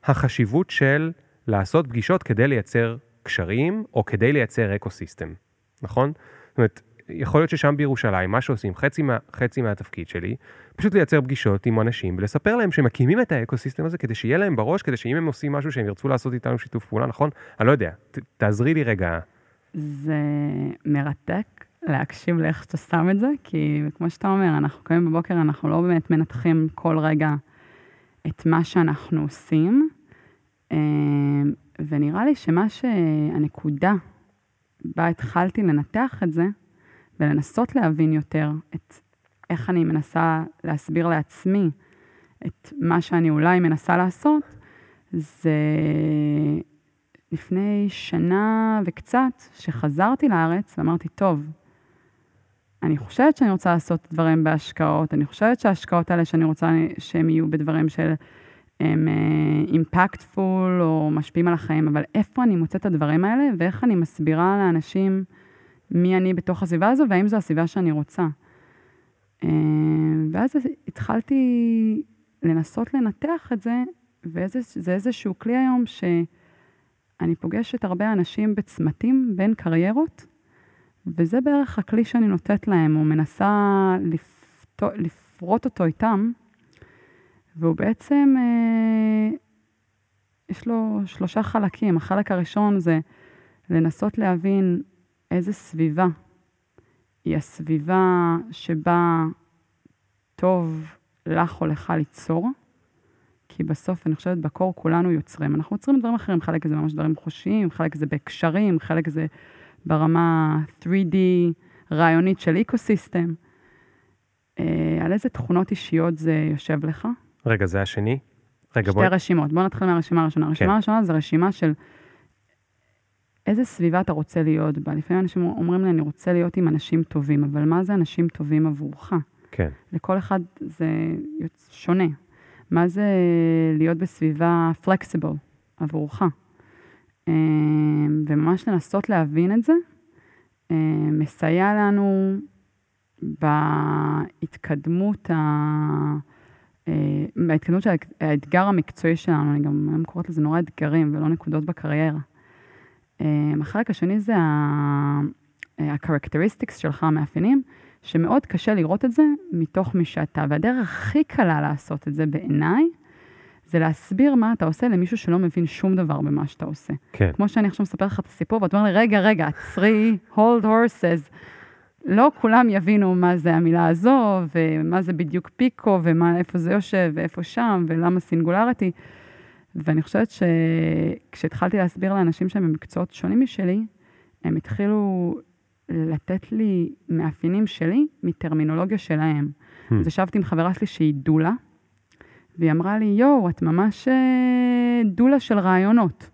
החשיבות של לעשות פגישות כדי לייצר קשרים, או כדי לייצר ecosystem, נכון? זאת אומרת, יכול להיות ששם בירושלים, מה שעושים, חצי, מה, חצי מהתפקיד שלי, פשוט לייצר פגישות עם אנשים ולספר להם שמקימים את ה ecosystem הזה כדי שיהיה להם בראש, כדי שאם הם עושים משהו שהם ירצו לעשות איתנו שיתוף פעולה, נכון? אני לא יודע, ת, תעזרי לי רגע. זה מרתק להקשיב לאיך שאתה שם את זה, כי כמו שאתה אומר, אנחנו קמים בבוקר, אנחנו לא באמת מנתחים כל רגע את מה שאנחנו עושים, אה, ונראה לי שמה שהנקודה בה התחלתי לנתח את זה, ולנסות להבין יותר את איך אני מנסה להסביר לעצמי את מה שאני אולי מנסה לעשות, זה לפני שנה וקצת, שחזרתי לארץ, ואמרתי, טוב, אני חושבת שאני רוצה לעשות דברים בהשקעות, אני חושבת שההשקעות האלה שאני רוצה שהם יהיו בדברים של הם אימפקטפול או משפיעים על החיים, אבל איפה אני מוצאת את הדברים האלה, ואיך אני מסבירה לאנשים מי אני בתוך הסביבה הזו, והאם זו הסביבה שאני רוצה. אה, ואז התחלתי לנסות לנתח את זה, וזה איזשהו כלי היום שאני פוגשת הרבה אנשים בצמתים בין קריירות, וזה בערך הכלי שאני נותנת להם, או מנסה לפתו, לפרוט אותו איתם, והוא בעצם, אה, יש לו שלושה חלקים. החלק הראשון זה לנסות להבין איזה סביבה היא הסביבה שבה טוב לך או לך ליצור, כי בסוף, אני חושבת, בקור כולנו יוצרים. אנחנו יוצרים דברים אחרים, חלק זה ממש דברים חושיים, חלק זה בהקשרים, חלק זה ברמה 3D רעיונית של אקו-סיסטם. אה, על איזה תכונות אישיות זה יושב לך? רגע, זה השני? רגע, שתי בואי, רשימות. בואו נתחיל מהרשימה הראשונה. הרשימה הראשונה זה רשימה של איזה סביבה אתה רוצה להיות בה. לפעמים אנשים אומרים לי, אני רוצה להיות עם אנשים טובים, אבל מה זה אנשים טובים עבורך? כן, לכל אחד זה שונה. מה זה להיות בסביבה flexible עבורך? אה, וממש לנסות להבין את זה, אה, מסייע לנו בהתקדמות, ה... אה, בהתקדמות של האת- האתגר המקצועי שלנו, אני גם היום קוראת לזה נורא אתגרים ולא נקודות בקריירה. אה, החלק השני זה אה, ה-characteristics שלך, המאפיינים, שמאוד קשה לראות את זה מתוך מי שאתה. והדרך הכי קלה לעשות את זה בעיניי, זה להסביר מה אתה עושה למישהו שלא מבין שום דבר במה שאתה עושה. כן, כמו שאני עכשיו מספר לך את הסיפור, ואתה אומר לי, רגע, רגע, עצרי, hold horses. לא כולם יבינו מה זה המילה הזו, ומה זה בדיוק פיקו, ואיפה זה יושב, ואיפה שם, ולמה סינגולריטי. ואני חושבת שכשהתחלתי להסביר לאנשים שהם במקצועות שונים משלי, הם התחילו לתת לי מאפיינים שלי מטרמינולוגיה שלהם. Hmm. אז ישבתי עם חברה שלי שהיא דולה, והיא אמרה לי, יואו, את ממש אה, דולה של רעיונות.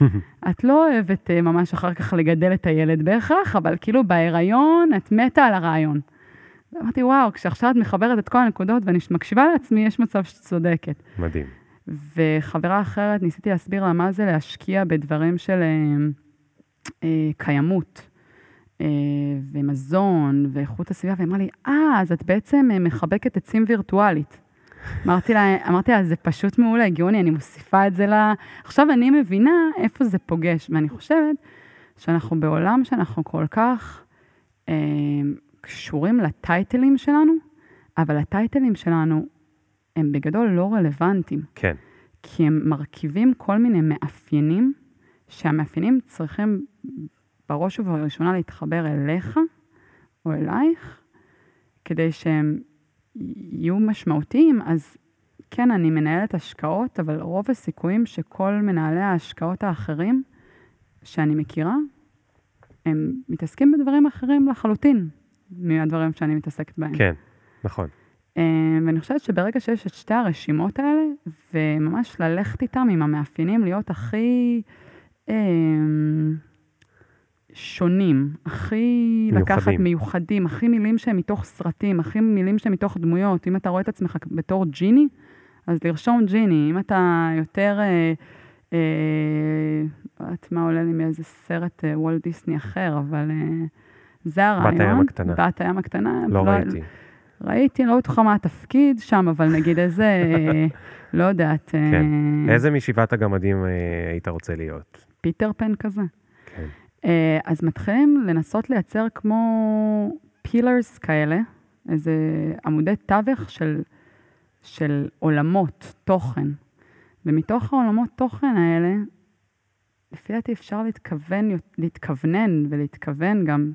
את לא אוהבת אה, ממש אחר כך לגדל את הילד בהכרח, אבל כאילו בהיריון את מתה על הרעיון. אמרתי, וואו, כשעכשיו את מחברת את כל הנקודות ואני מקשיבה לעצמי, יש מצב שאת צודקת. מדהים. וחברה אחרת, ניסיתי להסביר לה מה זה להשקיע בדברים של אה, אה, קיימות, אה, ומזון, ואיכות הסביבה, והיא אמרה לי, אה, אז את בעצם מחבקת עצים וירטואלית. אמרתי לה, אמרתי לה, זה פשוט מעולה, גאוני, אני מוסיפה את זה ל... עכשיו אני מבינה איפה זה פוגש, ואני חושבת שאנחנו בעולם שאנחנו כל כך אה, קשורים לטייטלים שלנו, אבל הטייטלים שלנו הם בגדול לא רלוונטיים, כן, כי הם מרכיבים כל מיני מאפיינים, שהמאפיינים צריכים בראש ובראשונה להתחבר אליך או אלייך, כדי שהם יהיו משמעותיים, אז כן, אני מנהלת השקעות, אבל רוב הסיכויים שכל מנהלי ההשקעות האחרים שאני מכירה, הם מתעסקים בדברים אחרים לחלוטין מהדברים שאני מתעסקת בהם. כן, נכון. אה, ואני חושבת שברגע שיש את שתי הרשימות האלה, וממש ללכת איתם עם המאפיינים, להיות הכי אה, שונים, הכי מיוחדים. לקחת מיוחדים, הכי מילים שהם מתוך סרטים, הכי מילים שהם מתוך דמויות. אם אתה רואה את עצמך בתור ג'יני, אז לרשום ג'יני. אם אתה יותר, אה, אה, לא יודעת מה עולה לי מאיזה סרט אה, וולט דיסני אחר, אבל אה, זה הרעיון. הים הקטנה. בת הים הקטנה. לא ראיתי. ראיתי, לא בטוחה מה התפקיד שם, אבל נגיד איזה, אה, לא יודעת, אה, כן. איזה משבעת הגמדים אה, היית רוצה להיות? פיטר פן כזה. כן. אה, אז מתחילים לנסות לייצר כמו פילרס כאלה, איזה עמודי תווך של, של עולמות תוכן. ומתוך העולמות תוכן האלה, לפי דעתי אפשר להתכוון, להתכוונן ולהתכוון גם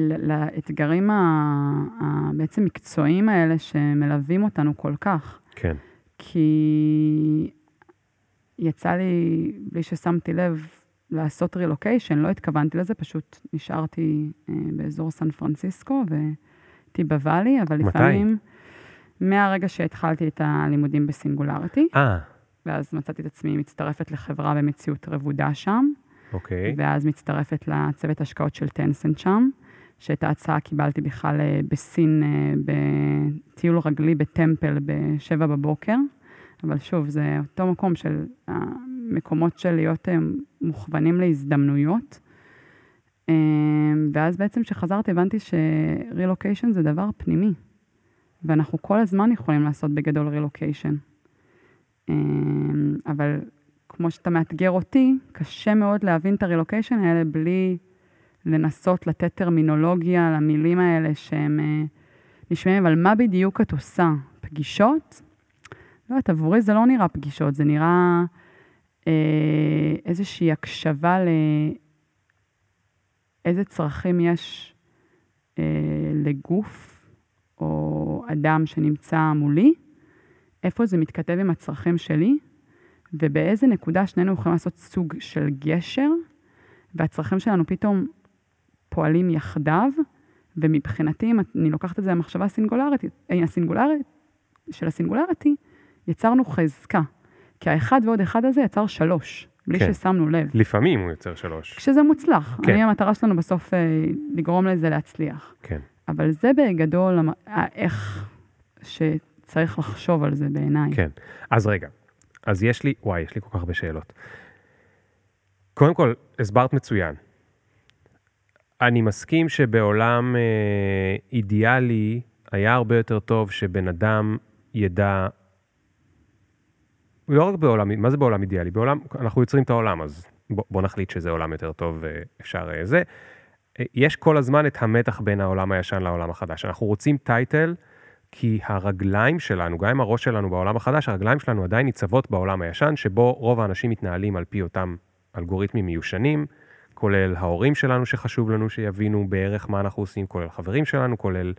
לאתגרים ה- ה- בעצם מקצועיים האלה שמלווים אותנו כל כך. כן, כי יצא לי, בלי ששמתי לב, לעשות רילוקיישן, לא התכוונתי לזה, פשוט נשארתי אה, באזור סן פרנסיסקו והייתי בוואלי, אבל מתי? לפעמים, מהרגע שהתחלתי את הלימודים בסינגולריטי, אה, ואז מצאתי את עצמי מצטרפת לחברה במציאות רבודה שם, אוקיי. ואז מצטרפת לצוות השקעות של טנסנט שם, שאת ההצעה קיבלתי בכלל אה, בסין, אה, בטיול רגלי בטמפל בשבע בבוקר. אבל שוב, זה אותו מקום של המקומות של להיות אה, מוכוונים להזדמנויות. אה, ואז בעצם כשחזרתי הבנתי שרילוקיישן זה דבר פנימי, ואנחנו כל הזמן יכולים לעשות בגדול רילוקיישן. אה, אבל כמו שאתה מאתגר אותי, קשה מאוד להבין את הרילוקיישן האלה בלי לנסות לתת טרמינולוגיה למילים האלה שהם אה, נשמעים, אבל מה בדיוק את עושה? פגישות? לא יודעת, עבורי זה לא נראה פגישות, זה נראה אה, איזושהי הקשבה לאיזה צרכים יש אה, לגוף או אדם שנמצא מולי, איפה זה מתכתב עם הצרכים שלי, ובאיזה נקודה שנינו יכולים לעשות סוג של גשר, והצרכים שלנו פתאום פועלים יחדיו, ומבחינתי, אם אני לוקחת את זה למחשבה הסינגולרית, הסינגולרית, של הסינגולריטי, יצרנו חזקה. כי האחד ועוד אחד הזה יצר שלוש, בלי כן. ששמנו לב. לפעמים הוא יוצר שלוש. כשזה מוצלח. כן. אני, המטרה שלנו בסוף אה, לגרום לזה להצליח. כן. אבל זה בגדול איך שצריך לחשוב על זה בעיניי. כן. אז רגע, אז יש לי, וואי, יש לי כל כך הרבה שאלות. קודם כל, הסברת מצוין. אני מסכים שבעולם אה, אידיאלי היה הרבה יותר טוב שבן אדם ידע, לא רק בעולם, מה זה בעולם אידיאלי? בעולם, אנחנו יוצרים את העולם, אז בוא, בוא נחליט שזה עולם יותר טוב ואפשר אה, זה. אה, יש כל הזמן את המתח בין העולם הישן לעולם החדש. אנחנו רוצים טייטל, כי הרגליים שלנו, גם אם הראש שלנו בעולם החדש, הרגליים שלנו עדיין ניצבות בעולם הישן, שבו רוב האנשים מתנהלים על פי אותם אלגוריתמים מיושנים, כולל ההורים שלנו שחשוב לנו שיבינו בערך מה אנחנו עושים, כולל חברים שלנו, כולל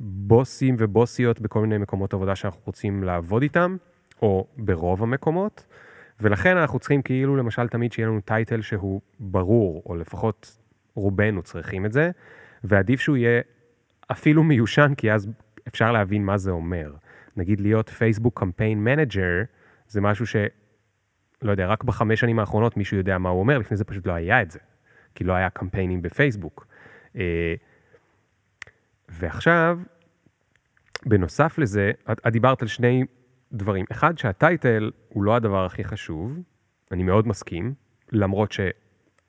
בוסים ובוסיות בכל מיני מקומות עבודה שאנחנו רוצים לעבוד איתם, או ברוב המקומות, ולכן אנחנו צריכים כאילו למשל תמיד שיהיה לנו title שהוא ברור, או לפחות רובנו צריכים את זה, ועדיף שהוא יהיה אפילו מיושן, כי אז אפשר להבין מה זה אומר. נגיד להיות Facebook campaign manager, זה משהו ש... לא יודע, רק בחמש שנים האחרונות מישהו יודע מה הוא אומר, לפני זה פשוט לא היה את זה, כי לא היה קמפיינים בפייסבוק. אה, ועכשיו, בנוסף לזה, את, דיברת על שני דברים. אחד, שהטייטל הוא לא הדבר הכי חשוב, אני מאוד מסכים, למרות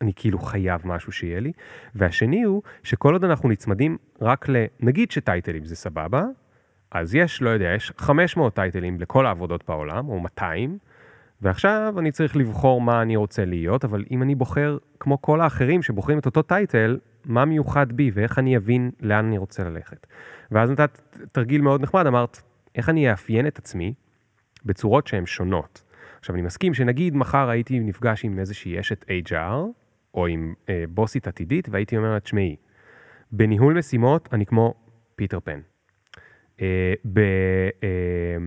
שאני כאילו חייב משהו שיהיה לי. והשני הוא, שכל עוד אנחנו נצמדים רק ל... נגיד שטייטלים זה סבבה, אז יש, לא יודע, יש 500 טייטלים לכל העבודות בעולם, או 200, ועכשיו אני צריך לבחור מה אני רוצה להיות, אבל אם אני בוחר, כמו כל האחרים שבוחרים את אותו טייטל, מה מיוחד בי ואיך אני אבין לאן אני רוצה ללכת. ואז נתת תרגיל מאוד נחמד, אמרת, איך אני אאפיין את עצמי בצורות שהן שונות. עכשיו, אני מסכים שנגיד מחר הייתי נפגש עם איזושהי אשת HR, או עם אה, בוסית עתידית, והייתי אומר לה, תשמעי, בניהול משימות אני כמו פיטר פן. אה, ב, אה,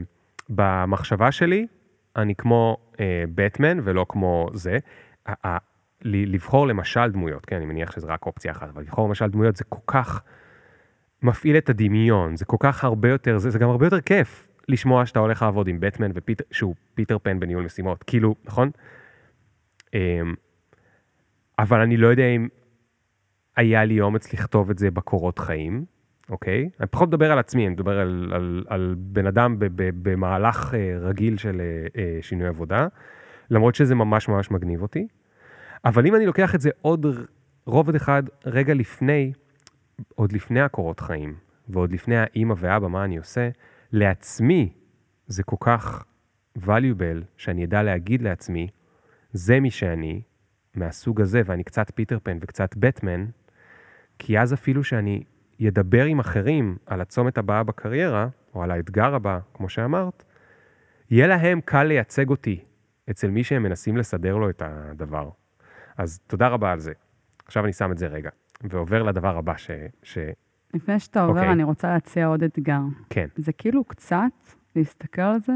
במחשבה שלי אני כמו אה, בטמן ולא כמו זה. ה- ה- לבחור למשל דמויות, כן, אני מניח שזה רק אופציה אחת, אבל לבחור למשל דמויות זה כל כך מפעיל את הדמיון, זה כל כך הרבה יותר, זה, זה גם הרבה יותר כיף לשמוע שאתה הולך לעבוד עם בטמן ופיטר, שהוא פיטר פן בניהול משימות, כאילו, נכון? אבל אני לא יודע אם היה לי אומץ לכתוב את זה בקורות חיים, אוקיי? אני פחות מדבר על עצמי, אני מדבר על, על, על בן אדם ב, ב, במהלך אה, רגיל של אה, אה, שינוי עבודה, למרות שזה ממש ממש מגניב אותי. אבל אם אני לוקח את זה עוד רובד אחד רגע לפני, עוד לפני הקורות חיים, ועוד לפני האימא ואבא, מה אני עושה, לעצמי זה כל כך valuable, שאני אדע להגיד לעצמי, זה מי שאני, מהסוג הזה, ואני קצת פיטר פן וקצת בטמן, כי אז אפילו שאני ידבר עם אחרים על הצומת הבאה בקריירה, או על האתגר הבא, כמו שאמרת, יהיה להם קל לייצג אותי אצל מי שהם מנסים לסדר לו את הדבר. אז תודה רבה על זה. עכשיו אני שם את זה רגע, ועובר לדבר הבא ש... ש... לפני שאתה עובר, אוקיי. אני רוצה להציע עוד אתגר. כן, זה כאילו קצת להסתכל על זה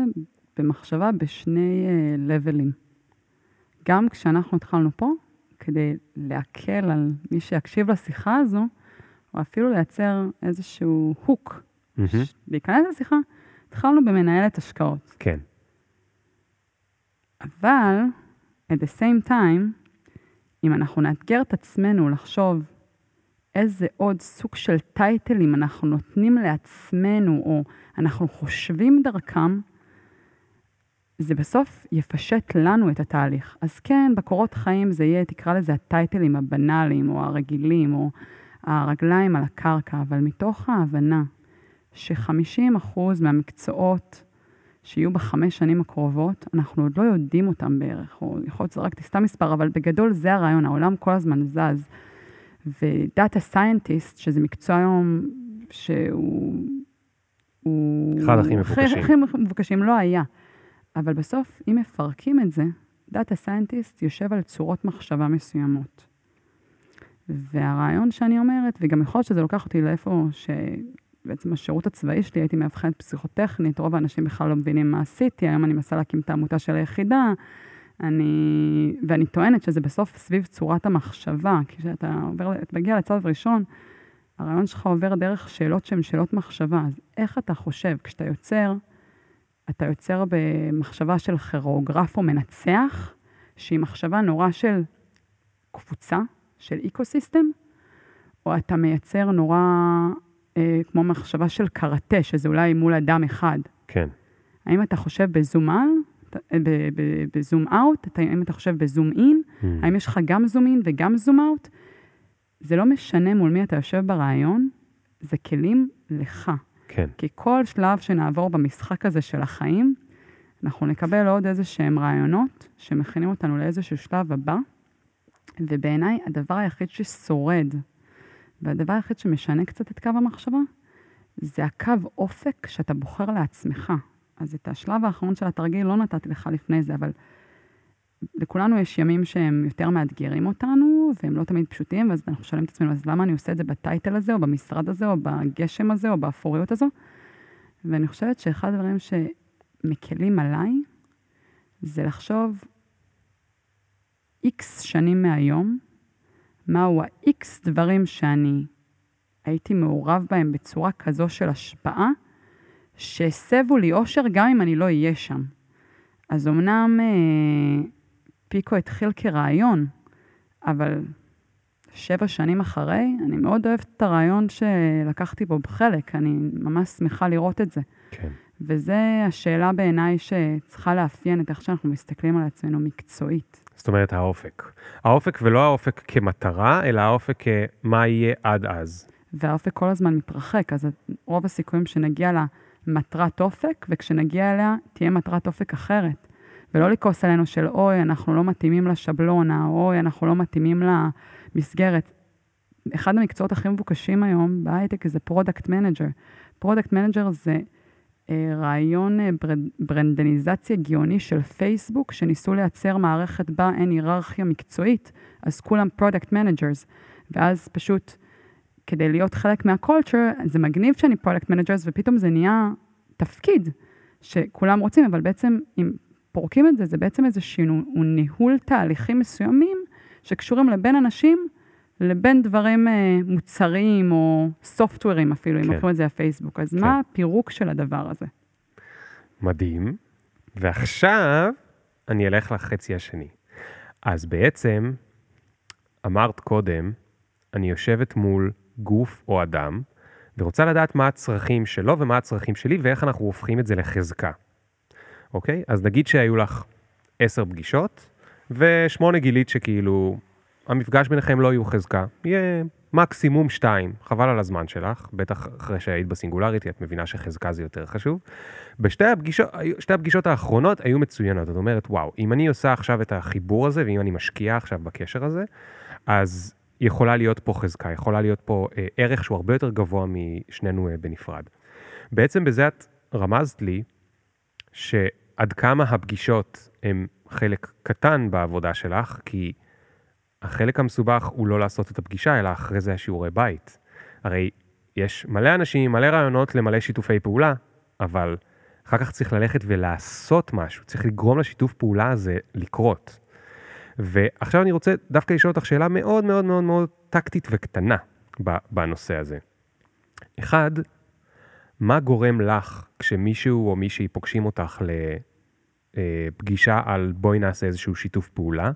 במחשבה בשני אה, לבלים. גם כשאנחנו התחלנו פה, כדי להקל על מי שיקשיב לשיחה הזו, או אפילו לייצר איזשהו הוק. ש- להיכנס לשיחה, התחלנו במנהלת השקעות. כן, אבל, at the same time, אם אנחנו נאתגר את עצמנו לחשוב איזה עוד סוג של טייטלים אנחנו נותנים לעצמנו, או אנחנו חושבים דרכם, זה בסוף יפשט לנו את התהליך. אז כן, בקורות חיים זה יהיה, תקרא לזה הטייטלים הבנאליים, או הרגילים, או הרגליים על הקרקע, אבל מתוך ההבנה ש-50% מהמקצועות שיהיו בחמש שנים הקרובות, אנחנו עוד לא יודעים אותם בערך, או יכול להיות שזה רק סתם מספר, אבל בגדול זה הרעיון, העולם כל הזמן זז. ו data scientist, שזה מקצוע היום שהוא... הוא... אחד הכי מבוקשים. הכי מבוקשים, לא היה. אבל בסוף, אם מפרקים את זה, data scientist יושב על צורות מחשבה מסוימות. והרעיון שאני אומרת, וגם יכול להיות שזה לוקח אותי לאיפה שבעצם השירות הצבאי שלי, הייתי מאבחנת פסיכוטכנית, רוב האנשים בכלל לא מבינים מה עשיתי, היום אני מנסה להקים את העמותה של היחידה, אני, ואני טוענת שזה בסוף סביב צורת המחשבה, כי כשאתה עובר, מגיע לצד ראשון, הרעיון שלך עובר דרך שאלות שהן שאלות מחשבה. אז איך אתה חושב, כשאתה יוצר, אתה יוצר במחשבה של כירוגרף או מנצח, שהיא מחשבה נורא של קבוצה, של ecosystem, או אתה מייצר נורא אה, כמו מחשבה של קראטה, שזה אולי מול אדם אחד. כן. האם אתה חושב ב zoom על, ב zoom out, האם אתה חושב ב zoom in, Hmm. האם יש לך גם zoom in וגם zoom out? זה לא משנה מול מי אתה יושב ברעיון, זה כלים לך. כן. כי כל שלב שנעבור במשחק הזה של החיים, אנחנו נקבל עוד איזה שהם רעיונות שמכינים אותנו לאיזשהו שלב הבא, ובעיניי הדבר היחיד ששורד, והדבר היחיד שמשנה קצת את קו המחשבה, זה הקו אופק שאתה בוחר לעצמך. אז את השלב האחרון של התרגיל לא נתתי לך לפני זה, אבל לכולנו יש ימים שהם יותר מאתגרים אותנו, והם לא תמיד פשוטים, ואז אנחנו שואלים את עצמנו, אז למה אני עושה את זה בטייטל הזה, או במשרד הזה, או בגשם הזה, או באפוריות הזו? ואני חושבת שאחד הדברים שמקלים עליי, זה לחשוב איקס שנים מהיום, מהו האיקס דברים שאני הייתי מעורב בהם בצורה כזו של השפעה, שהסבו לי אושר גם אם אני לא אהיה שם. אז אמנם אה, פיקו התחיל כרעיון, אבל שבע שנים אחרי, אני מאוד אוהבת את הרעיון שלקחתי בו חלק, אני ממש שמחה לראות את זה. כן. וזו השאלה בעיניי שצריכה לאפיין את איך שאנחנו מסתכלים על עצמנו מקצועית. זאת אומרת, האופק. האופק ולא האופק כמטרה, אלא האופק כמה יהיה עד אז. והאופק כל הזמן מתרחק, אז רוב הסיכויים שנגיע למטרת אופק, וכשנגיע אליה תהיה מטרת אופק אחרת. ולא לכעוס עלינו של אוי, אנחנו לא מתאימים לשבלונה, אוי, אנחנו לא מתאימים למסגרת. אחד המקצועות הכי מבוקשים היום בהייטק זה product manager. product manager זה אה, רעיון אה, ברנדניזציה גאוני של פייסבוק, שניסו לייצר מערכת בה אין היררכיה מקצועית, אז כולם product managers. ואז פשוט, כדי להיות חלק מה culture, זה מגניב שאני product managers, ופתאום זה נהיה תפקיד שכולם רוצים, אבל בעצם אם פורקים את זה, זה בעצם איזשהו ניהול תהליכים מסוימים שקשורים לבין אנשים לבין דברים אה, מוצריים או סופטוורים אפילו, אם כן. לוקחים את זה לפייסבוק. אז כן. מה הפירוק של הדבר הזה? מדהים. ועכשיו אני אלך לחצי השני. אז בעצם, אמרת קודם, אני יושבת מול גוף או אדם, ורוצה לדעת מה הצרכים שלו ומה הצרכים שלי, ואיך אנחנו הופכים את זה לחזקה. אוקיי? אז נגיד שהיו לך עשר פגישות, ושמונה גילית שכאילו, המפגש ביניכם לא יהיו חזקה, יהיה מקסימום שתיים, חבל על הזמן שלך, בטח אחרי שהיית בסינגולריטי, את מבינה שחזקה זה יותר חשוב. בשתי הפגישות, הפגישות האחרונות היו מצוינות, זאת אומרת, וואו, אם אני עושה עכשיו את החיבור הזה, ואם אני משקיעה עכשיו בקשר הזה, אז יכולה להיות פה חזקה, יכולה להיות פה אה, ערך שהוא הרבה יותר גבוה משנינו אה, בנפרד. בעצם בזה את רמזת לי שעד כמה הפגישות הם חלק קטן בעבודה שלך, כי החלק המסובך הוא לא לעשות את הפגישה, אלא אחרי זה השיעורי בית. הרי יש מלא אנשים, מלא רעיונות למלא שיתופי פעולה, אבל אחר כך צריך ללכת ולעשות משהו, צריך לגרום לשיתוף פעולה הזה לקרות. ועכשיו אני רוצה דווקא לשאול אותך שאלה מאוד מאוד מאוד מאוד טקטית וקטנה בנושא הזה. אחד, מה גורם לך כשמישהו או מישהי פוגשים אותך לפגישה על בואי נעשה איזשהו שיתוף פעולה?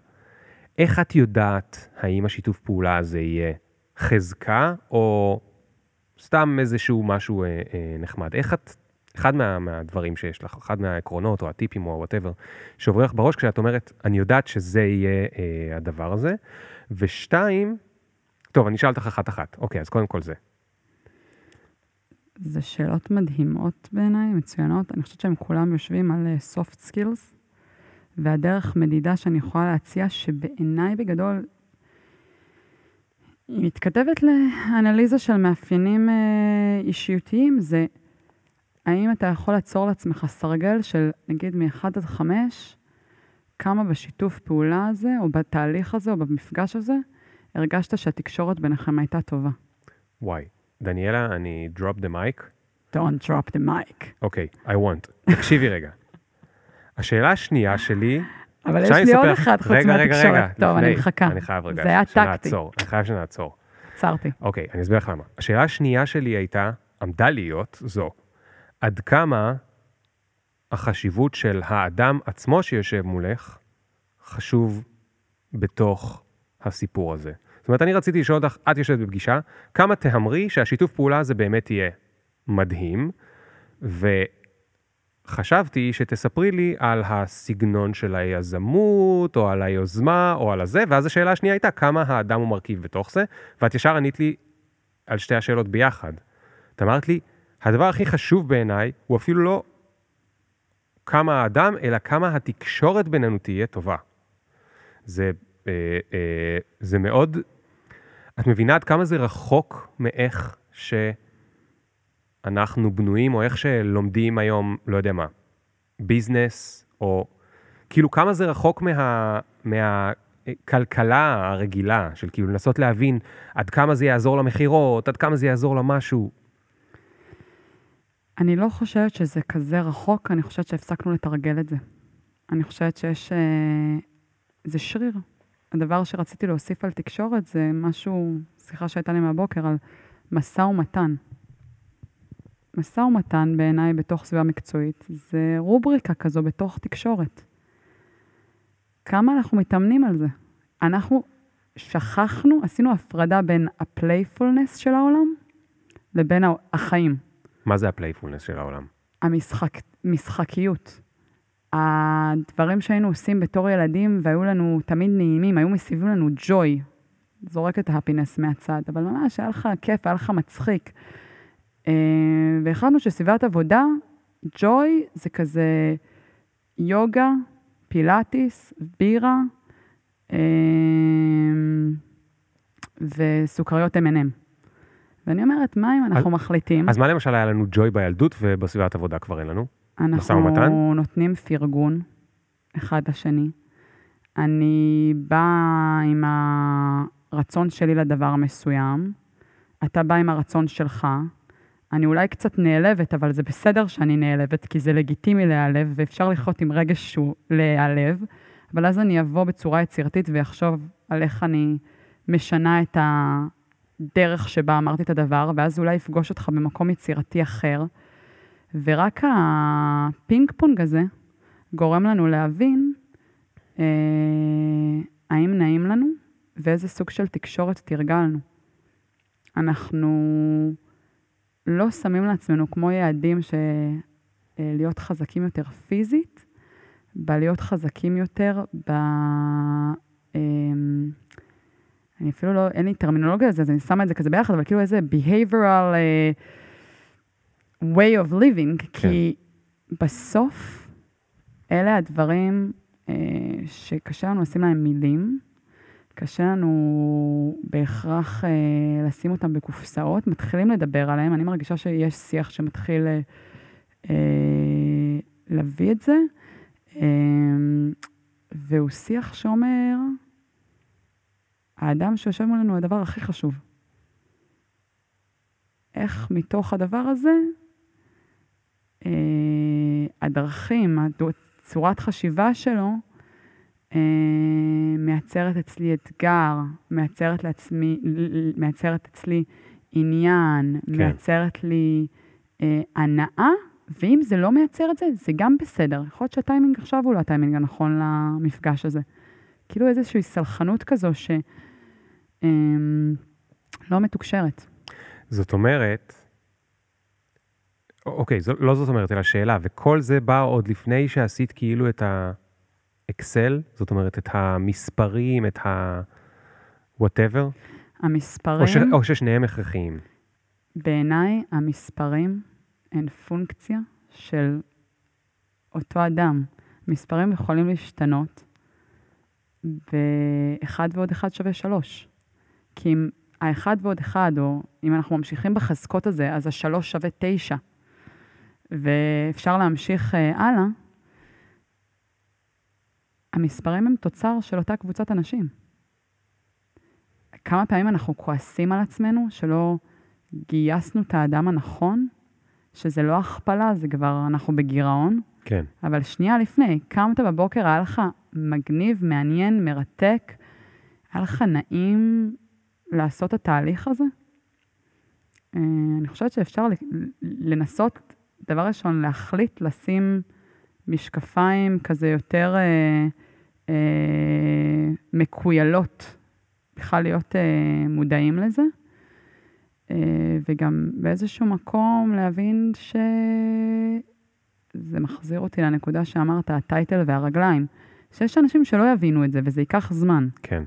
איך את יודעת האם השיתוף פעולה הזה יהיה חזקה או סתם איזשהו משהו אה, אה, נחמד? איך את, אחד מה, מהדברים שיש לך, אחד מהעקרונות או הטיפים או וואטאבר, שעוברים לך בראש כשאת אומרת, אני יודעת שזה יהיה אה, הדבר הזה, ושתיים, טוב, אני אשאל אותך אחת-אחת. אוקיי, אז קודם כל זה. זה שאלות מדהימות בעיניי, מצוינות. אני חושבת שהם כולם יושבים על אה, soft skills, והדרך מדידה שאני יכולה להציע, שבעיניי בגדול, היא מתכתבת לאנליזה של מאפיינים אה, אישיותיים, זה האם אתה יכול ליצור לעצמך סרגל של נגיד מ-1 עד 5, כמה בשיתוף פעולה הזה, או בתהליך הזה, או במפגש הזה, הרגשת שהתקשורת ביניכם הייתה טובה. וואי, דניאלה, אני drop the mic. Don't drop the mic. אוקיי, I want. תקשיבי רגע. השאלה השנייה שלי... אבל יש לי עוד אחד חוץ רגע, רגע, מהתקשורת. רגע, טוב, אני לפני. מחכה. אני חייב רגע זה היה טקטי. שנעצור. אני חייב שנעצור. עצרתי. אוקיי, אני אסביר לך למה. השאלה השנייה שלי הייתה, עמדה להיות זו, עד כמה החשיבות של האדם עצמו שיושב מולך חשוב בתוך הסיפור הזה. זאת אומרת, אני רציתי לשאול אותך, את יושבת בפגישה, כמה תהמרי שהשיתוף פעולה הזה באמת יהיה מדהים, וחשבתי שתספרי לי על הסגנון של היזמות, או על היוזמה, או על הזה, ואז השאלה השנייה הייתה, כמה האדם הוא מרכיב בתוך זה, ואת ישר ענית לי על שתי השאלות ביחד. את אמרת לי, הדבר הכי חשוב בעיניי הוא אפילו לא כמה האדם, אלא כמה התקשורת בינינו תהיה טובה. זה, אה, אה, זה מאוד, את מבינה עד כמה זה רחוק מאיך שאנחנו בנויים, או איך שלומדים היום, לא יודע מה, ביזנס, או כאילו כמה זה רחוק מה... מה כלכלה הרגילה, של כאילו לנסות להבין עד כמה זה יעזור למכירות, עד כמה זה יעזור למשהו. אני לא חושבת שזה כזה רחוק, אני חושבת שהפסקנו לתרגל את זה. אני חושבת שיש... אה, זה שריר. הדבר שרציתי להוסיף על תקשורת זה משהו, שיחה שהייתה לי מהבוקר, על משא ומתן. משא ומתן בעיניי בתוך סביבה מקצועית זה רובריקה כזו בתוך תקשורת. כמה אנחנו מתאמנים על זה? אנחנו שכחנו, עשינו הפרדה בין ה playfulness של העולם לבין החיים. מה זה ה playfulness של העולם? המשחק, משחקיות. הדברים שהיינו עושים בתור ילדים והיו לנו תמיד נעימים, היו מסביבים לנו ג'וי. זורק את ה happiness מהצד, אבל ממש היה לך כיף, היה לך מצחיק. אה, והחלטנו שסביבת עבודה, ג'וי זה כזה יוגה, פילאטיס, בירה אה, וסוכריות M&M. ואני אומרת, מה אם אנחנו אז, מחליטים? אז מה למשל היה לנו ג'וי בילדות ובסביבת עבודה כבר אין לנו? אנחנו נותנים פרגון אחד לשני. אני באה עם הרצון שלי לדבר מסוים, אתה בא עם הרצון שלך. אני אולי קצת נעלבת, אבל זה בסדר שאני נעלבת, כי זה לגיטימי להיעלב, ואפשר לחיות עם רגש שהוא להיעלב, אבל אז אני אבוא בצורה יצירתית ואחשוב על איך אני משנה את. הדרך שבה אמרתי את הדבר, ואז אולי אפגוש אותך במקום יצירתי אחר. ורק הפינג פונג הזה גורם לנו להבין אה, האם נעים לנו ואיזה סוג של תקשורת תרגלנו. אנחנו לא שמים לעצמנו כמו יעדים של אה, להיות חזקים יותר פיזית, בלהיות חזקים יותר ב... אה, אני אפילו לא, אין לי טרמינולוגיה לזה, אז אני שמה את זה כזה ביחד, אבל כאילו איזה behavioral uh, way of living, כן. כי בסוף אלה הדברים uh, שקשה לנו לשים להם מילים, קשה לנו בהכרח uh, לשים אותם בקופסאות, מתחילים לדבר עליהם, אני מרגישה שיש שיח שמתחיל uh, להביא את זה, uh, והוא שיח שאומר, האדם שיושב מולנו הוא הדבר הכי חשוב. איך מתוך הדבר הזה, אה, הדרכים, צורת חשיבה שלו, אה, מייצרת אצלי אתגר, מייצרת לעצמי, מייצרת אצלי עניין, כן. מייצרת לי אה, הנאה, ואם זה לא מייצר את זה, זה גם בסדר. יכול להיות שהטיימינג עכשיו הוא לא הטיימינג הנכון למפגש הזה. כאילו איזושהי סלחנות כזו ש... אמ, לא מתוקשרת. זאת אומרת, אוקיי, זו, לא זאת אומרת, אלא שאלה, וכל זה בא עוד לפני שעשית כאילו את האקסל, זאת אומרת, את המספרים, את ה... whatever? המספרים... או, ש... או ששניהם הכרחיים. בעיניי, המספרים הם פונקציה של אותו אדם. מספרים יכולים להשתנות, ואחד ועוד אחד שווה שלוש. כי אם האחד ועוד אחד, או אם אנחנו ממשיכים בחזקות הזה, אז השלוש שווה תשע, ואפשר להמשיך uh, הלאה, המספרים הם תוצר של אותה קבוצת אנשים. כמה פעמים אנחנו כועסים על עצמנו שלא גייסנו את האדם הנכון, שזה לא הכפלה, זה כבר, אנחנו בגירעון. כן. אבל שנייה לפני, קמת בבוקר, היה לך מגניב, מעניין, מרתק, היה לך נעים לעשות את התהליך הזה. אה, אני חושבת שאפשר לנסות, דבר ראשון, להחליט לשים משקפיים כזה יותר אה, אה, מקוילות, בכלל להיות אה, מודעים לזה. אה, וגם באיזשהו מקום להבין שזה מחזיר אותי לנקודה שאמרת, ה title והרגליים. שיש אנשים שלא יבינו את זה, וזה ייקח זמן. כן.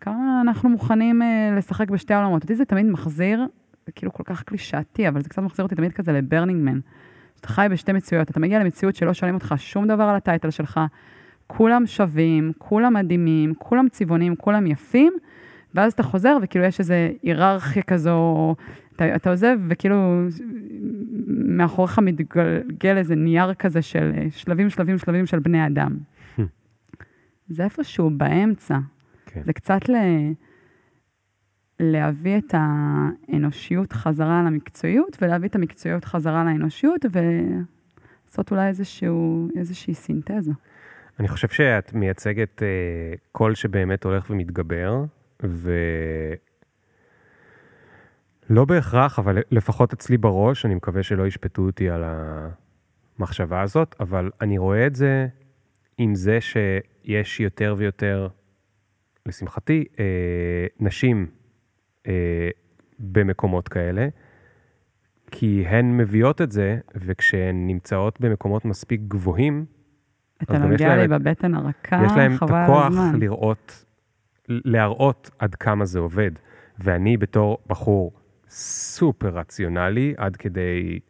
כמה אנחנו מוכנים אה, לשחק בשתי העולמות. אותי זה תמיד מחזיר, זה כאילו כל כך קלישאתי, אבל זה קצת מחזיר אותי תמיד כזה לברנינג מן. שאתה חי בשתי מציאויות, אתה מגיע למציאות שלא שואלים אותך שום דבר על ה title שלך, כולם שווים, כולם מדהימים, כולם צבעוניים, כולם יפים, ואז אתה חוזר וכאילו יש איזו היררכיה כזו, אתה, אתה עוזב וכאילו מאחוריך מתגלגל איזה נייר כזה של אה, שלבים, שלבים, שלבים של בני אדם. זה איפשהו באמצע. כן. זה קצת ל... להביא את האנושיות חזרה למקצועיות, ולהביא את המקצועיות חזרה לאנושיות, ולעשות אולי איזשהו, איזושהי סינתזה. אני חושב שאת מייצגת אה, קול שבאמת הולך ומתגבר, ולא בהכרח, אבל לפחות אצלי בראש, אני מקווה שלא ישפטו אותי על המחשבה הזאת, אבל אני רואה את זה עם זה שיש יותר ויותר, לשמחתי, אה, נשים אה, במקומות כאלה, כי הן מביאות את זה, וכשהן נמצאות במקומות מספיק גבוהים, אתה נוגע להם לי בבטן הרכה, יש להם את חבל על הכוח הזמן. לראות, להראות עד כמה זה עובד. ואני בתור בחור סופר רציונלי, עד כדי,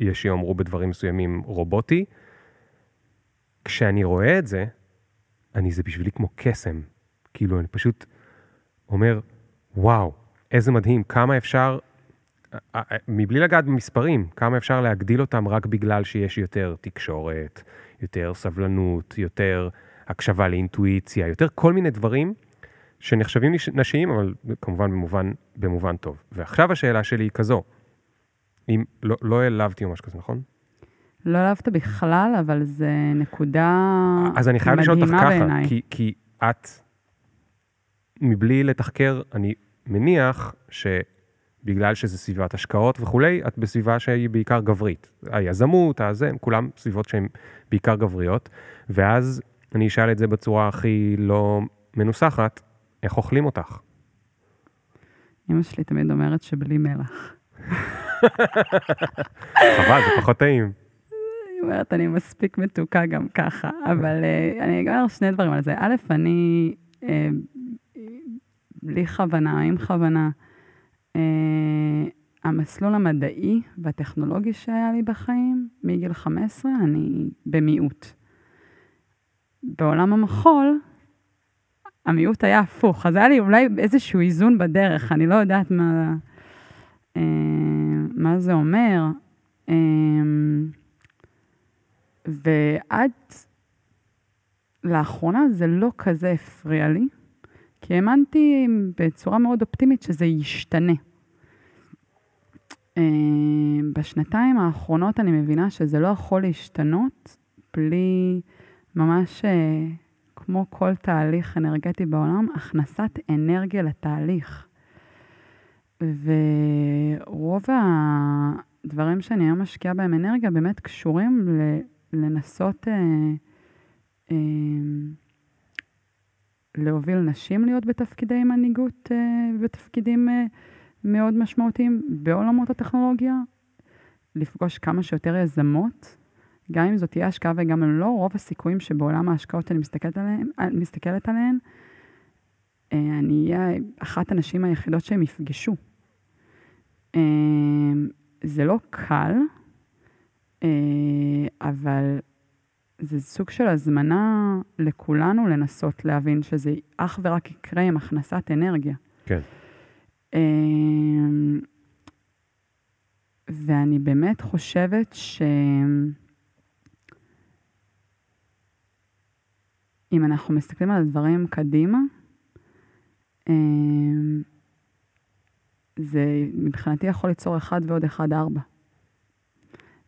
יש שיאמרו בדברים מסוימים, רובוטי, כשאני רואה את זה, אני, זה בשבילי כמו קסם. כאילו, אני פשוט אומר, וואו, איזה מדהים, כמה אפשר, אה, אה, מבלי לגעת במספרים, כמה אפשר להגדיל אותם רק בגלל שיש יותר תקשורת, יותר סבלנות, יותר הקשבה לאינטואיציה, יותר כל מיני דברים שנחשבים נש- נשיים, אבל כמובן במובן, במובן טוב. ועכשיו השאלה שלי היא כזו, אם לא, לא העלבתי או משהו כזה, נכון? לא אהבת בכלל, אבל זה נקודה אז אני חייב לשאול אותך מדהימה ככה, בעיניי. כי, כי את, מבלי לתחקר, אני מניח שבגלל שזה סביבת השקעות וכולי, את בסביבה שהיא בעיקר גברית. היזמות, הזה, הם כולם סביבות שהן בעיקר גבריות, ואז אני אשאל את זה בצורה הכי לא מנוסחת, איך אוכלים אותך? אמא שלי תמיד אומרת שבלי מלח. חבל, זה פחות טעים. היא אומרת, אני מספיק מתוקה גם ככה, אבל אה, אני לך שני דברים על זה. א', אני, אה, בלי כוונה, עם כוונה, אה, המסלול המדעי והטכנולוגי שהיה לי בחיים, מגיל 15, אני במיעוט. בעולם המחול, המיעוט היה הפוך, אז היה לי אולי איזשהו איזון בדרך, אני לא יודעת מה, אה, מה זה אומר. אה, ועד לאחרונה זה לא כזה הפריע לי, כי האמנתי בצורה מאוד אופטימית שזה ישתנה. אה, בשנתיים האחרונות אני מבינה שזה לא יכול להשתנות בלי ממש, אה, כמו כל תהליך אנרגטי בעולם, הכנסת אנרגיה לתהליך. ורוב הדברים שאני היום משקיעה בהם אנרגיה באמת קשורים. לנסות אה, אה, להוביל נשים להיות בתפקידי מנהיגות, אה, בתפקידים אה, מאוד משמעותיים בעולמות הטכנולוגיה, לפגוש כמה שיותר יזמות, גם אם זאת תהיה השקעה וגם אם לא, רוב הסיכויים שבעולם ההשקעות שאני מסתכלת עליהן, אה, מסתכלת עליהן, אני אהיה אחת הנשים היחידות שהם יפגשו. זה לא קל, אבל זה סוג של הזמנה לכולנו לנסות להבין שזה אך ורק יקרה עם הכנסת אנרגיה. כן. אה, ואני באמת חושבת ש... אם אנחנו מסתכלים על הדברים קדימה, אה, זה מבחינתי יכול ליצור אחד ועוד אחד ארבע.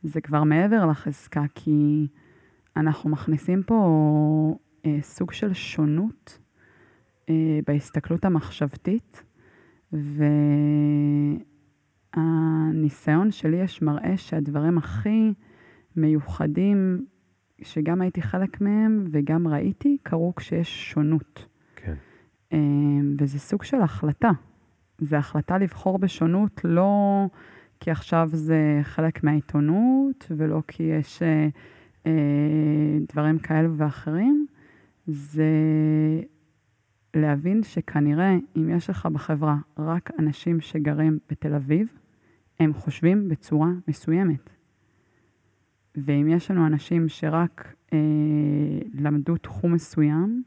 זה כבר מעבר לחזקה, כי אנחנו מכניסים פה אה, סוג של שונות אה, בהסתכלות המחשבתית, והניסיון שלי יש מראה שהדברים הכי מיוחדים, שגם הייתי חלק מהם וגם ראיתי, קרו כשיש שונות. כן. אה, וזה סוג של החלטה. זה החלטה לבחור בשונות, לא כי עכשיו זה חלק מהעיתונות, ולא כי יש אה, דברים כאלו ואחרים. זה להבין שכנראה אם יש לך בחברה רק אנשים שגרים בתל אביב, הם חושבים בצורה מסוימת. ואם יש לנו אנשים שרק אה, למדו תחום מסוים,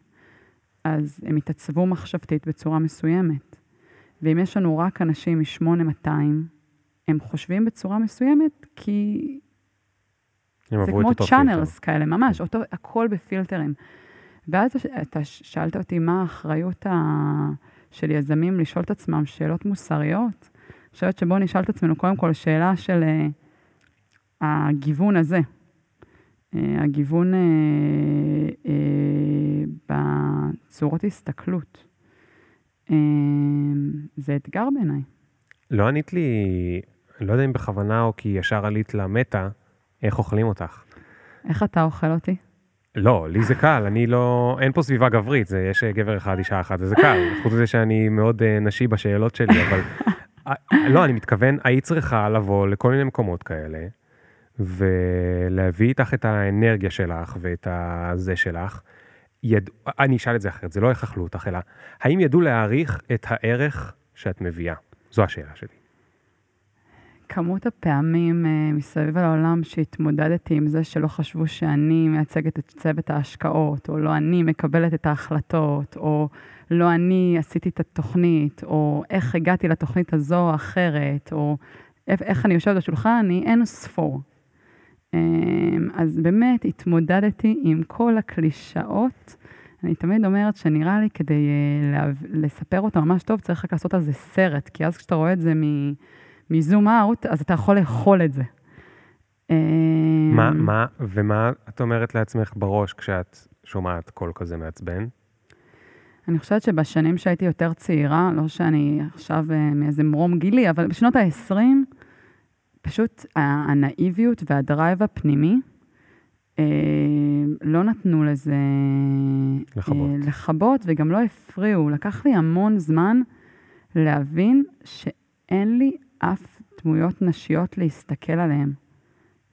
אז הם יתעצבו מחשבתית בצורה מסוימת. ואם יש לנו רק אנשים מ-8200, הם חושבים בצורה מסוימת כי זה כמו צ'אנלס. כאלה, ממש, אותו, הכל בפילטרים. ואז אתה שאלת אותי מה האחריות ה... של יזמים לשאול את עצמם שאלות מוסריות. אני חושבת שבואו נשאל את עצמנו קודם כל שאלה של uh, הגיוון הזה. Uh, הגיוון uh, uh, בצורות הסתכלות. Uh, זה אתגר בעיניי. לא ענית לי, לא יודע אם בכוונה או כי ישר עלית למטה, איך אוכלים אותך. איך אתה אוכל אותי? לא, לי זה קל, אני לא, אין פה סביבה גברית, זה יש גבר אחד, אישה אחת, וזה קל. חוץ מזה שאני מאוד אה, נשי בשאלות שלי, אבל... אה, לא, אני מתכוון, היית צריכה לבוא לכל מיני מקומות כאלה, ולהביא איתך את האנרגיה שלך ואת הזה שלך. יד... אני אשאל את זה אחרת, זה לא איך אכלו אותך, אלא האם ידעו להעריך את הערך שאת מביאה? זו השאלה שלי. כמות הפעמים uh, מסביב לעולם שהתמודדתי עם זה שלא חשבו שאני מייצגת את צוות ההשקעות, או לא אני מקבלת את ההחלטות, או לא אני עשיתי את התוכנית, או איך הגעתי לתוכנית הזו או אחרת, או איך, אני יושבת בשולחן, היא אין ספור. Um, אז באמת התמודדתי עם כל הקלישאות. אני תמיד אומרת שנראה לי כדי uh, לספר אותה ממש טוב, צריך רק לעשות על זה סרט, כי אז כשאתה רואה את זה מ... מזום אאוט, אז אתה יכול לאכול את זה. מה, אמ, מה, ומה את אומרת לעצמך בראש כשאת שומעת קול כזה מעצבן? אני חושבת שבשנים שהייתי יותר צעירה, לא שאני עכשיו אה, מאיזה מרום גילי, אבל בשנות ה-20, פשוט הנאיביות והדרייב הפנימי אה, לא נתנו לזה... לכבות. אה, לכבות, וגם לא הפריעו. לקח לי המון זמן להבין שאין לי אף דמויות נשיות להסתכל עליהן.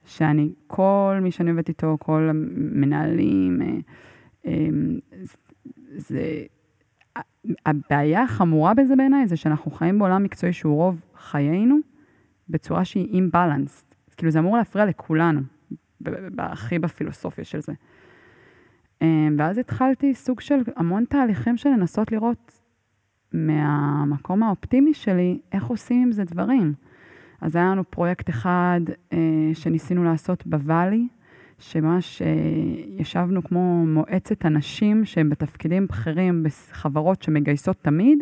שאני, כל מי שאני עובדת איתו, כל המנהלים, אה, אה, זה... הבעיה החמורה בזה בעיניי זה שאנחנו חיים בעולם מקצועי שהוא רוב חיינו בצורה שהיא אימבלנס. כאילו זה אמור להפריע לכולנו, הכי בפילוסופיה של זה. אה, ואז התחלתי סוג של המון תהליכים של לנסות לראות מהמקום האופטימי שלי, איך עושים עם זה דברים. אז היה לנו פרויקט אחד אה, שניסינו לעשות בוואלי, שממש אה, ישבנו כמו מועצת אנשים שהם בתפקידים בכירים בחברות שמגייסות תמיד,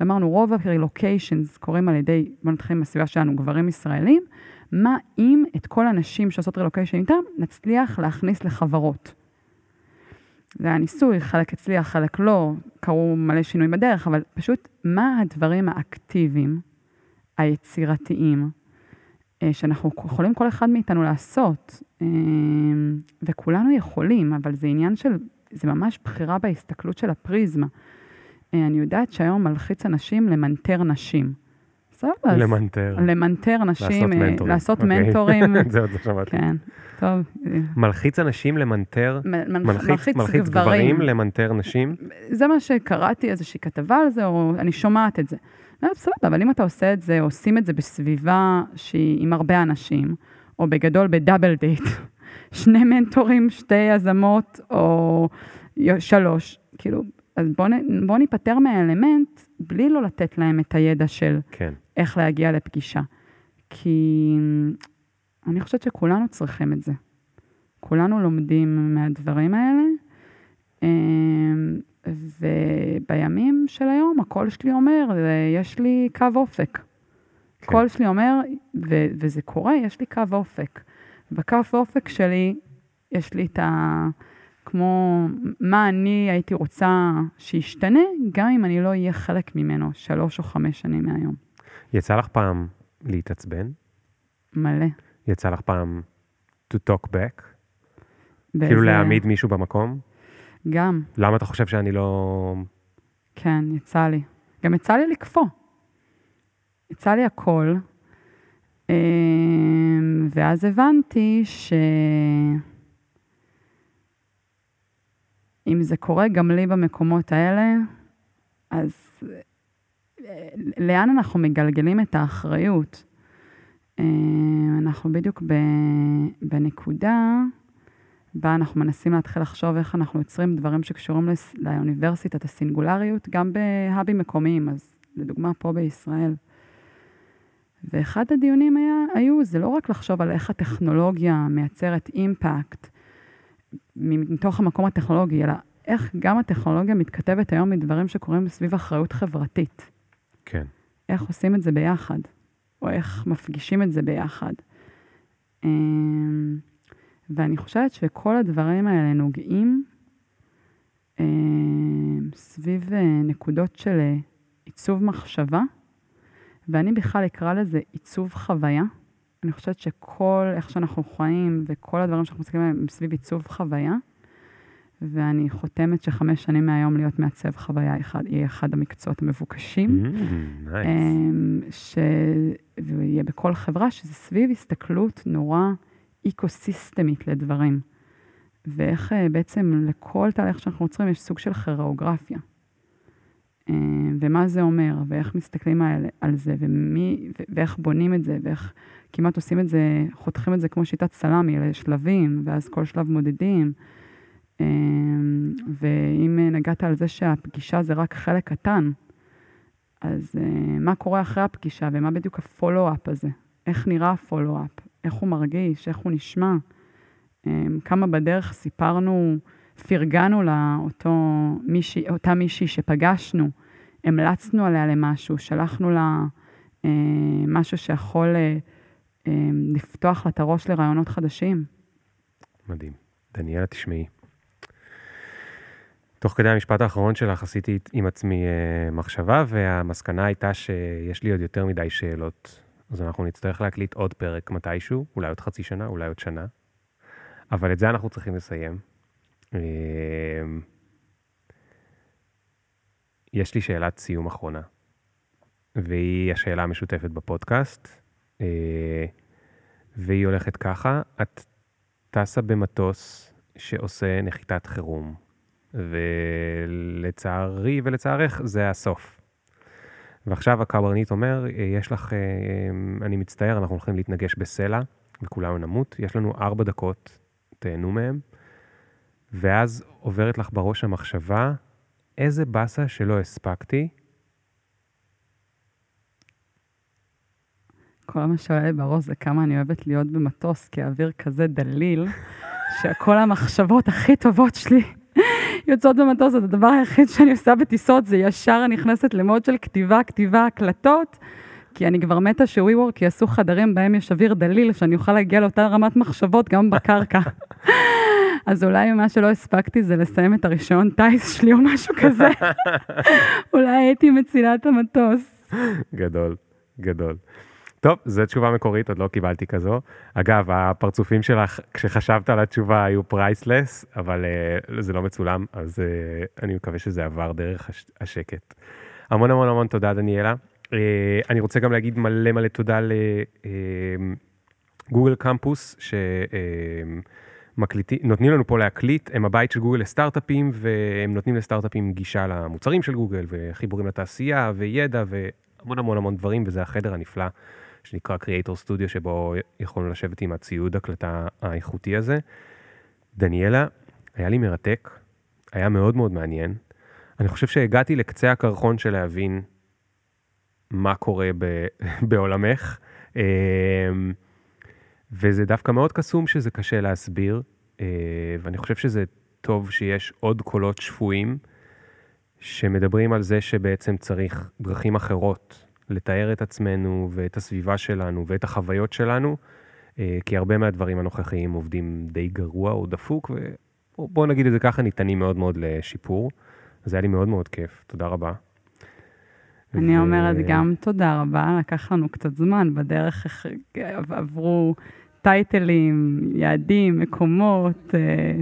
ואמרנו, רוב ה-relocations קורים על ידי, בוא נתחיל מהסביבה שלנו, גברים ישראלים, מה אם את כל הנשים שעושות רילוקיישן איתם, נצליח להכניס לחברות. זה היה ניסוי, חלק הצליח, חלק לא, קרו מלא שינויים בדרך, אבל פשוט מה הדברים האקטיביים, היצירתיים, אה, שאנחנו יכולים כל אחד מאיתנו לעשות, אה, וכולנו יכולים, אבל זה עניין של, זה ממש בחירה בהסתכלות של הפריזמה. אה, אני יודעת שהיום מלחיץ אנשים למנטר נשים. סבבה. למנטר. למנטר נשים, לעשות מנטורים. לעשות אוקיי. מנטורים. זה עוד לא שמעתי. כן, טוב. מלחיץ אנשים למנטר, מ- מלחיץ, מלחיץ גברים למנטר נשים? זה מה שקראתי, איזושהי כתבה על זה, או אני שומעת את זה. לא, בסדר, אבל אם אתה עושה את זה, עושים את זה בסביבה שהיא עם הרבה אנשים, או בגדול ב double date, שני מנטורים, שתי יזמות, או שלוש, כאילו, אז בואו בוא ניפטר מהאלמנט, בלי לא לתת להם את הידע של כן. איך להגיע לפגישה. כי אני חושבת שכולנו צריכים את זה. כולנו לומדים מהדברים האלה, אמ, ובימים של היום הקול שלי אומר, יש לי קו אופק. כן. קול שלי אומר, ו- וזה קורה, יש לי קו אופק. בקו אופק שלי, יש לי את ה... כמו מה אני הייתי רוצה שישתנה, גם אם אני לא אהיה חלק ממנו שלוש או חמש שנים מהיום. יצא לך פעם להתעצבן? מלא. יצא לך פעם to talk back? באיזה- כאילו להעמיד מישהו במקום? גם, למה אתה חושב שאני לא... כן, יצא לי. גם יצא לי לקפוא. יצא לי הכל. אמ, ואז הבנתי ש... אם זה קורה גם לי במקומות האלה, אז לאן אנחנו מגלגלים את האחריות? אמ, אנחנו בדיוק בנקודה בה אנחנו מנסים להתחיל לחשוב איך אנחנו יוצרים דברים שקשורים לאוניברסיטת הסינגולריות, גם בהאבים מקומיים, אז לדוגמה פה בישראל. ואחד הדיונים היה, היו, זה לא רק לחשוב על איך הטכנולוגיה מייצרת אימפקט מתוך המקום הטכנולוגי, אלא איך גם הטכנולוגיה מתכתבת היום מדברים שקורים סביב אחריות חברתית. כן. איך עושים את זה ביחד, או איך מפגישים את זה ביחד. אמ, ואני חושבת שכל הדברים האלה נוגעים אמ, סביב אה, נקודות של אה, עיצוב מחשבה, ואני בכלל אקרא לזה עיצוב חוויה. אני חושבת שכל איך שאנחנו חיים וכל הדברים שאנחנו מסתכלים עליהם הם סביב עיצוב חוויה, ואני חותמת שחמש שנים מהיום להיות מעצב חוויה אחד, יהיה אחד המקצועות המבוקשים. Mm, נייס. אמ, ש... ויהיה בכל חברה, שזה סביב הסתכלות נורא אקו-סיסטמית לדברים. ואיך אה, בעצם לכל תהליך שאנחנו יוצרים יש סוג של כירואוגרפיה. אמ, ומה זה אומר, ואיך מסתכלים על, על זה, ומי, ואיך בונים את זה, ואיך כמעט עושים את זה, חותכים את זה כמו שיטת סלאמי לשלבים, ואז כל שלב מודדים. אמ, ואם אה, נגעת על זה שהפגישה זה רק חלק קטן, אז uh, מה קורה אחרי הפגישה ומה בדיוק הפולו-אפ הזה? איך נראה הפולו-אפ? איך הוא מרגיש? איך הוא נשמע? Um, כמה בדרך סיפרנו, פרגנו לאותו מישהי, אותה מישהי שפגשנו, המלצנו עליה למשהו, שלחנו לה uh, משהו שיכול um, לפתוח לה את הראש לרעיונות חדשים. מדהים. דניאלה, תשמעי. תוך כדי המשפט האחרון שלך עשיתי עם עצמי אה, מחשבה, והמסקנה הייתה שיש לי עוד יותר מדי שאלות. אז אנחנו נצטרך להקליט עוד פרק מתישהו, אולי עוד חצי שנה, אולי עוד שנה. אבל את זה אנחנו צריכים לסיים. אה, יש לי שאלת סיום אחרונה, והיא השאלה המשותפת בפודקאסט, אה, והיא הולכת ככה, את טסה במטוס שעושה נחיתת חירום, ולצערי ולצערך זה הסוף. ועכשיו הקברניט אומר, יש לך, אה, אני מצטער, אנחנו הולכים להתנגש בסלע, וכולנו נמות, יש לנו ארבע דקות, תהנו מהם. ואז עוברת לך בראש המחשבה, איזה באסה שלא הספקתי, כל מה שעולה לי בראש זה כמה אני אוהבת להיות במטוס, כי האוויר כזה דליל, שכל המחשבות הכי טובות שלי יוצאות במטוס, אז הדבר היחיד שאני עושה בטיסות זה ישר נכנסת למוד של כתיבה, כתיבה, הקלטות, כי אני כבר מתה שווי-וורק יעשו חדרים בהם יש אוויר דליל, שאני אוכל להגיע לאותה רמת מחשבות גם בקרקע. אז אולי מה שלא הספקתי זה לסיים את הרישיון טיס שלי או משהו כזה. אולי הייתי מצילה את המטוס. גדול, גדול. טוב, זו תשובה מקורית, עוד לא קיבלתי כזו. אגב, הפרצופים שלך, כשחשבת על התשובה, היו priceless, אבל אה, זה לא מצולם, אז אה, אני מקווה שזה עבר דרך הש- השקט. המון המון המון תודה, דניאלה. אה, אני רוצה גם להגיד מלא מלא תודה ל Google Campus, שנותנים לנו פה להקליט, הם הבית של גוגל לסטארט-אפים, והם נותנים לסטארט-אפים גישה למוצרים של גוגל, וחיבורים לתעשייה, וידע, והמון המון המון דברים, וזה החדר הנפלא שנקרא Creator Studio, שבו יכולנו לשבת עם הציוד הקלטה האיכותי הזה. דניאלה, היה לי מרתק, היה מאוד מאוד מעניין. אני חושב שהגעתי לקצה הקרחון של להבין מה קורה ב- בעולמך, אמ, וזה דווקא מאוד קסום שזה קשה להסביר, אה, ואני חושב שזה טוב שיש עוד קולות שפויים שמדברים על זה שבעצם צריך דרכים אחרות לתאר את עצמנו ואת הסביבה שלנו ואת החוויות שלנו, אה, כי הרבה מהדברים הנוכחיים עובדים די גרוע או דפוק, ובואו נגיד את זה ככה, ניתנים מאוד מאוד לשיפור. אז היה לי מאוד מאוד כיף, תודה רבה. אני ו- אומרת גם תודה רבה, לקח לנו קצת זמן, בדרך עברו טייטלים, יעדים, מקומות, אה,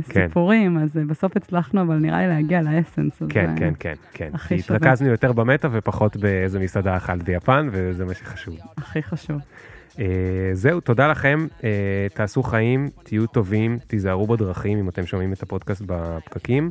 כן. סיפורים, אז אה, בסוף הצלחנו, אבל נראה לי להגיע לאסנס. אז, כן, כן, כן, כן. הכי כי שווה. התרכזנו יותר במטה ופחות באיזה מסעדה אכלת ביפן, וזה מה שחשוב. הכי חשוב. אה, זהו, תודה לכם, אה, תעשו חיים, תהיו טובים, תיזהרו בדרכים אם אתם שומעים את הפודקאסט בפקקים,